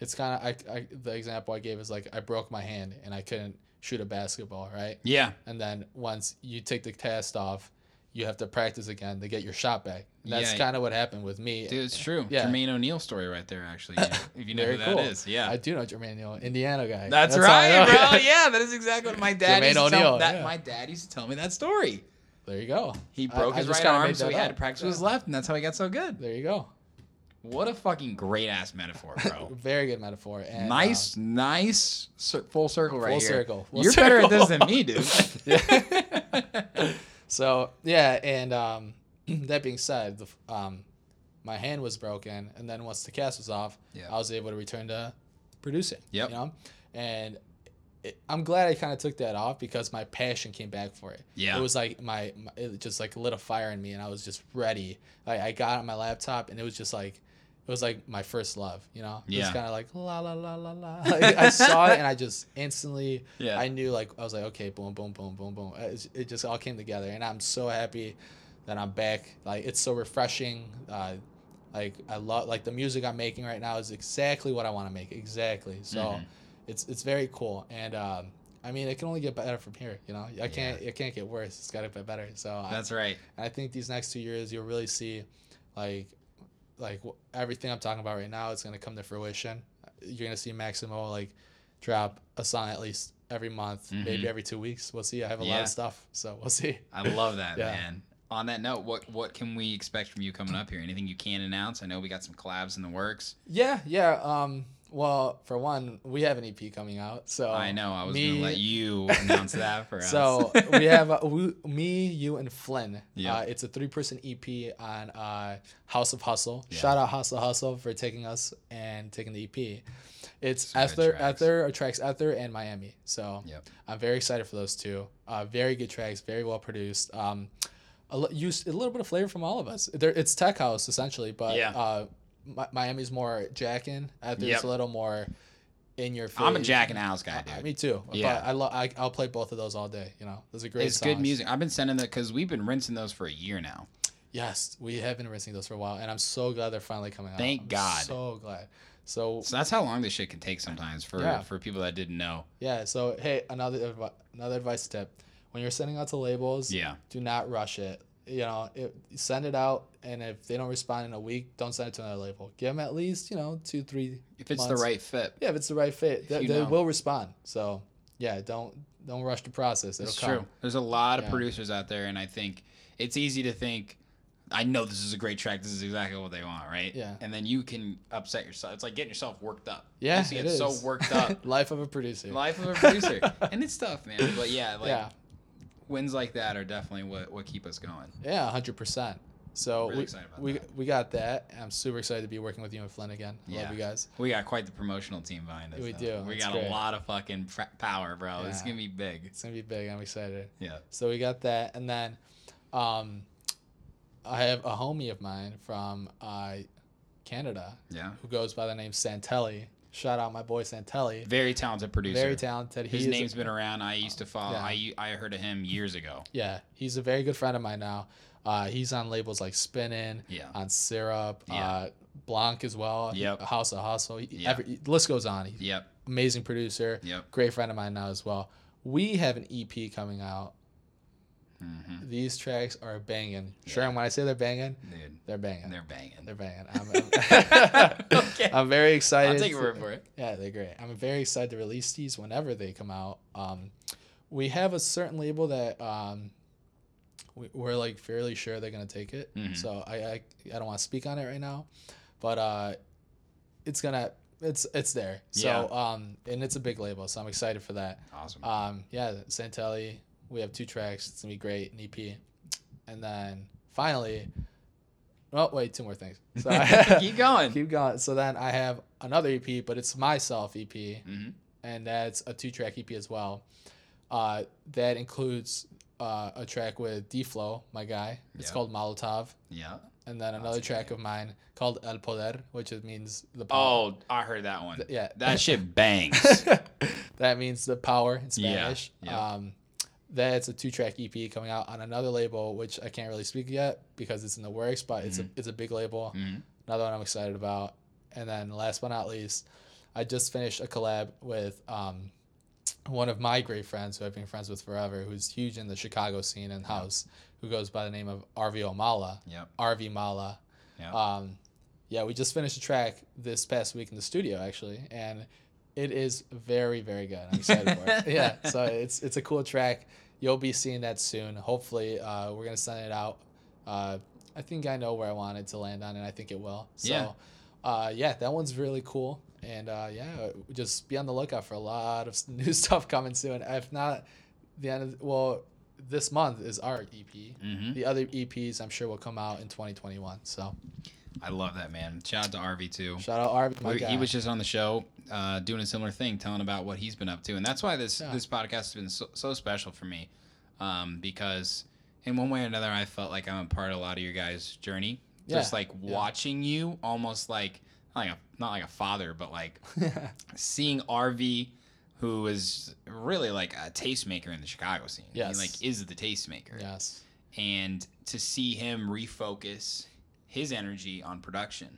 It's kind of I, I the example I gave is like I broke my hand and I couldn't shoot a basketball right, Yeah. and then once you take the cast off, you have to practice again to get your shot back. And that's Yeah. kind of what happened with me. Dude, it's true. Yeah. Jermaine O'Neal story right there, actually. [COUGHS] If you know Very who cool. that is. Yeah. I do know Jermaine Neal, Indiana guy. That's, I right, bro. Yeah, that is exactly what my dad Jermaine used to tell O'Neal, that yeah. my dad used to tell me that story. there you go. He broke I his just right arm, so he had to practice with his left, and that's how he got so good. There you go. What a fucking great ass metaphor, bro. [LAUGHS] Very good metaphor. And, nice, um, nice cir- full circle right Full here. circle, full You're [LAUGHS] better at this than me, dude. [LAUGHS] so yeah, and um, [CLEARS THROAT] that being said, the, um, my hand was broken, and then once the cast was off, Yeah. I was able to return to producing. Yep. You know, and it, I'm glad I kind of took that off because my passion came back for it. Yeah. It was like my, my it just like lit a fire in me, and I was just ready. Like I got on my laptop, and it was just like. It was like my first love, you know. It Yeah. was kind of like la la la la la. [LAUGHS] Like, I saw it and I just instantly, Yeah. I knew like I was like okay, boom, boom, boom, boom, boom. It, it just all came together, and I'm so happy that I'm back. Like it's so refreshing. Uh, like I love like the music I'm making right now is exactly what I want to make. Exactly. So Mhm. it's it's very cool, and um, I mean it can only get better from here. You know, I can't it can't get worse. It's got to get better. So I- That's right. I think these next two years you'll really see, like, like everything I'm talking about right now is gonna come to fruition. You're gonna see Maximo like drop a song at least every month, maybe every two weeks. We'll see. I have a lot Mm-hmm. Of stuff, so we'll see. I love that, [LAUGHS] Yeah. man. On that note, what what can we expect from you coming up here? Anything you can announce? I know we got some collabs in the works. Yeah, yeah. Um, well, for one, we have an EP coming out, so I know. I was me- gonna let you announce that for [LAUGHS] us. So we have uh, we, me, you, and Flynn. Yeah. Uh, it's a three-person EP on uh, House of Hustle. Yeah. Shout out House of Hustle for taking us and taking the EP. It's Some Ether. Ether, or tracks Ether and Miami. So Yep. I'm very excited for those two. Uh, very good tracks, very well produced. Um, a, li- use a little bit of flavor from all of us. There, it's tech house essentially, but Yeah. Uh, Mi- Miami's more jacking. Ether's Yep. a little more in your face. I'm a Jackin' House guy, Uh, dude. me too. Yeah. But I love. I, I'll play both of those all day. You know, those are great. it's good music. I've been sending that because we've been rinsing those for a year now. Yes, we have been rinsing those for a while, and I'm so glad they're finally coming out. Thank I'm God. So glad. So So that's how long this shit can take sometimes for Yeah. for people that didn't know. yeah. So hey, another another advice tip: when you're sending out to labels, Yeah. do not rush it. You know, it, send it out, and if they don't respond in a week, don't send it to another label. Give them at least you know two, three. If it's the right fit. Yeah, if it's the right fit, they, they will respond. So yeah, don't don't rush the process. It'll It's come. true. There's a lot of Yeah. producers out there, and I think it's easy to think, I know this is a great track. This is exactly what they want, right? Yeah. And then you can upset yourself. It's like getting yourself worked up. Yeah, you it get so worked [LAUGHS] up. Life of a producer. Life of a producer, [LAUGHS] and it's tough, man. But yeah, like yeah. wins like that are definitely what what keep us going. Yeah, hundred percent. So Really we, we that. we got that. I'm super excited to be working with you and Flynn again. I Yeah. Love you guys. We got quite the promotional team behind us. We though. do. We It's got great. a lot of fucking power, bro. It's gonna be big. It's gonna be big. I'm excited. Yeah. So we got that, and then, um, I have a homie of mine from uh, Canada Yeah. who goes by the name Santelli. Shout out my boy Santelli. Very talented producer. Very talented. His He is- name's been around. I used to follow. Yeah. I I heard of him years ago. Yeah, he's a very good friend of mine now. Uh, he's on labels like Spinnin', Yeah. on Sirup, Yeah. uh, Blanc as well. Yep. House of Hustle. Yeah. every- the list goes on. He's Yep. amazing producer. Yep. Great friend of mine now as well. We have an EP coming out. hmm These tracks are banging. Sure, and when I say they're banging, Dude, they're banging. they're banging. They're banging. I'm, [LAUGHS] I'm, Okay. [LAUGHS] I'm very excited. I'll take your word for it. Yeah, they're great. I'm very excited to release these whenever they come out. Um, we have a certain label that um, we, we're like fairly sure they're gonna take it. Mhm. So I, I I don't want to speak on it right now, but uh, it's gonna it's it's there. So Yeah. um, and it's a big label, so I'm excited for that. Awesome. Um, yeah, Santelli. We have two tracks. It's gonna be great. An EP, and then finally, oh wait, two more things. [LAUGHS] So Keep going. keep going. So then I have another EP, but it's myself EP, hmm and that's a two-track EP as well. Uh, that includes uh, a track with D Flow, my guy. It's Yeah. called Molotov, Yeah. and then another track of mine called El Poder, which it means the power. Oh, I heard that one. yeah. That [LAUGHS] shit bangs. [LAUGHS] that means the power in Spanish. yeah. Um, that's a two-track EP coming out on another label, which I can't really speak yet because it's in the works. But it's a it's a big label. Mhm. Another one I'm excited about. And then last but not least, I just finished a collab with um, one of my great friends who I've been friends with forever, who's huge in the Chicago scene and house, who goes by the name of RV Omala. Yep. RV Mala. Yep. Um, yeah, we just finished a track this past week in the studio actually, and it is very very good. I'm excited for it. [LAUGHS] Yeah, so it's it's a cool track. you'll be seeing that soon. Hopefully, uh, we're gonna send it out. Uh, I think I know where I want it to land on, and I think it will. So, Yeah. uh, yeah, that one's really cool. And uh, yeah, just be on the lookout for a lot of [LAUGHS] new stuff coming soon. If not, the end of well, this month is our EP. Mhm. The other EPs, I'm sure, will come out in 2021. So I love that man. Shout out to RV too. shout out RV, my We- guy. he was just on the show uh, doing a similar thing, telling about what he's been up to, and that's why this Yeah. this podcast has been so, so special for me, um, because in one way or another, I felt like I'm a part of a lot of your guys' journey. Just Yeah, like yeah. watching you, almost like not like a not like a father, but like [LAUGHS] seeing RV, who is really like a tastemaker in the Chicago scene. Yes. he like is the tastemaker yes. and to see him refocus his energy on production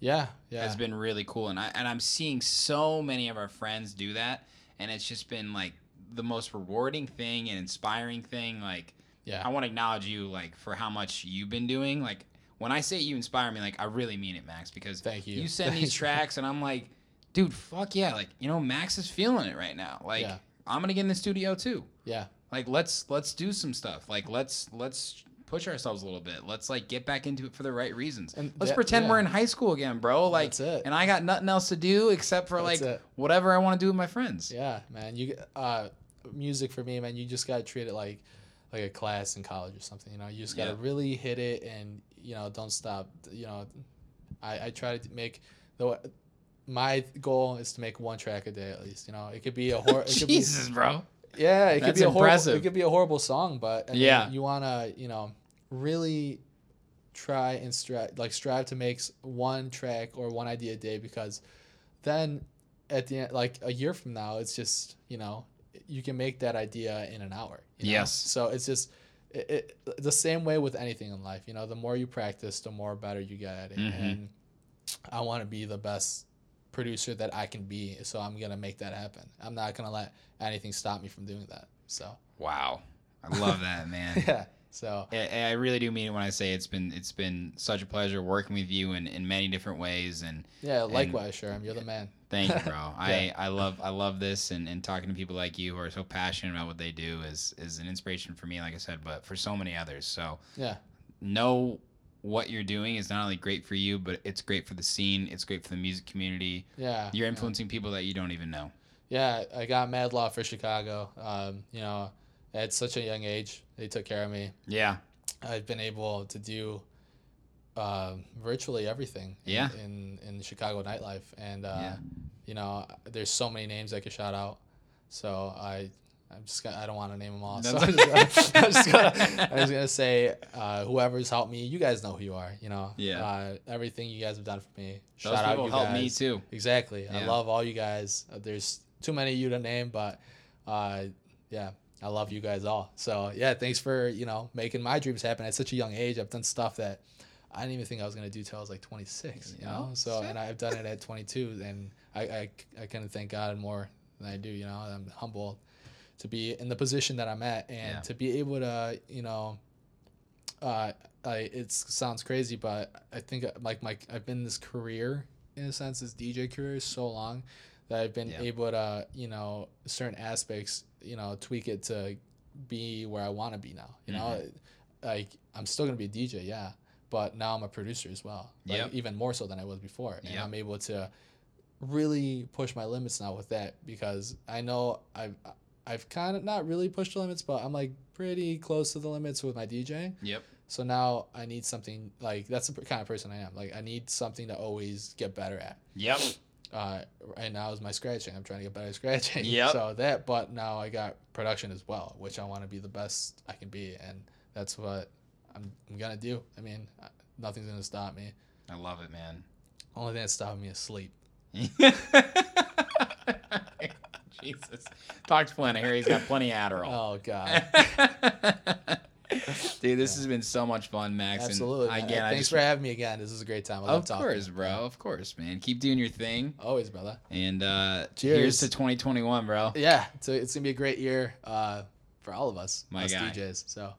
Yeah. Yeah. has been really cool and I and I'm seeing so many of our friends do that and it's just been like the most rewarding thing and inspiring thing like yeah. I want to acknowledge you like for how much you've been doing like when I say you inspire me like I really mean it Max because Thank you. you send these [LAUGHS] tracks and I'm like dude fuck yeah like you know Max is feeling it right now like Yeah. I'm going to get in the studio too yeah. like let's let's do some stuff like let's let's push ourselves a little bit let's like get back into it for the right reasons And let's that- pretend yeah. we're in high school again bro like That's it. and i got nothing else to do except for That's like it. whatever i want to do with my friends Yeah, man. You uh, music for me, man. You just gotta treat it like like a class in college or something. You know, you just gotta Yeah. really hit it and you know don't stop. You know, I I try to make the my goal is to make one track a day at least. You know, it could be a horror. jesus bro yeah, it could be a horrible. impressive. It could be a horrible song, but I mean, Yeah. you wanna you know really try and strive like strive to make one track or one idea a day because then at the end like a year from now it's just you know you can make that idea in an hour you know? Yes. so it's just it, it, the same way with anything in life you know the more you practice the more better you get at it. Mhm. and i want to be the best producer that i can be so i'm gonna make that happen. I'm not gonna let anything stop me from doing that so. Wow. I love [LAUGHS] that man. Yeah so. I, I really do mean it when i say it's been it's been such a pleasure working with you in, in many different ways and yeah likewise Sherm, you're the man Thank you, [LAUGHS] bro. I, Yeah. I love I love this and, and talking to people like you who are so passionate about what they do is is an inspiration for me, like I said, but for so many others. So yeah know what you're doing is not only great for you, but it's great for the scene. It's great for the music community. yeah You're yeah. influencing people that you don't even know. Yeah, I got Mad Law for Chicago. Um, you know, at such a young age, they took care of me. Yeah. I've been able to do um, virtually everything. in- Yeah. In in Chicago nightlife, and uh, Yeah. you know, there's so many names I could shout out. So I. I'm just gonna, I don't want to name them all. So [LAUGHS] I'm just, gonna, I'm just gonna, I'm just gonna say, uh, whoever's helped me, you guys know who you are. You know, Yeah. Uh, everything you guys have done for me. Those Shout out people you help me too. Exactly. I love all you guys. Uh, There's too many of you to name, but uh, yeah, I love you guys all. So yeah, thanks for you know making my dreams happen at such a young age. I've done stuff that I didn't even think I was gonna do till I was like 26. You know, so and I've done it at 22, and I I, I can thank God more than I do. You know, I'm humbled to be in the position that I'm at, and Yeah. to be able to you know uh, I it sounds crazy, but I think like my I've been in this career in a sense, this DJ career so long that I've been Yeah. able to you know certain aspects you know tweak it to be where I want to be now. You know, Mm-hmm. like I'm still gonna be a DJ, yeah, but now I'm a producer as well. Like, Yep. even more so than I was before, and Yep. I'm able to really push my limits now with that because I know I've I've kind of not really pushed the limits, but I'm like pretty close to the limits with my DJing. Yep. So now I need something like that's the kind of person I am. Like I need something to always get better at. Yep. Uh, right now is my scratching. I'm trying to get better at scratching. Yep. So that, but now I got production as well, which I want to be the best I can be, and that's what I'm, I'm gonna do. I mean, uh, nothing's gonna stop me. I love it, man. Only thing that's stopping me is sleep. [LAUGHS] Jesus. Talk to hear he's got plenty of Adderall. Oh God. [LAUGHS] Dude, this has been so much fun, Max. Absolutely. man. again, I Thanks just, for having me again. This is a great time. I love of talking. course, bro. Of course, man. Keep doing your thing. Always, brother. And uh Cheers. here's to 2021, bro. Yeah, so it's gonna be a great year uh, for all of us, My us guy. DJs. So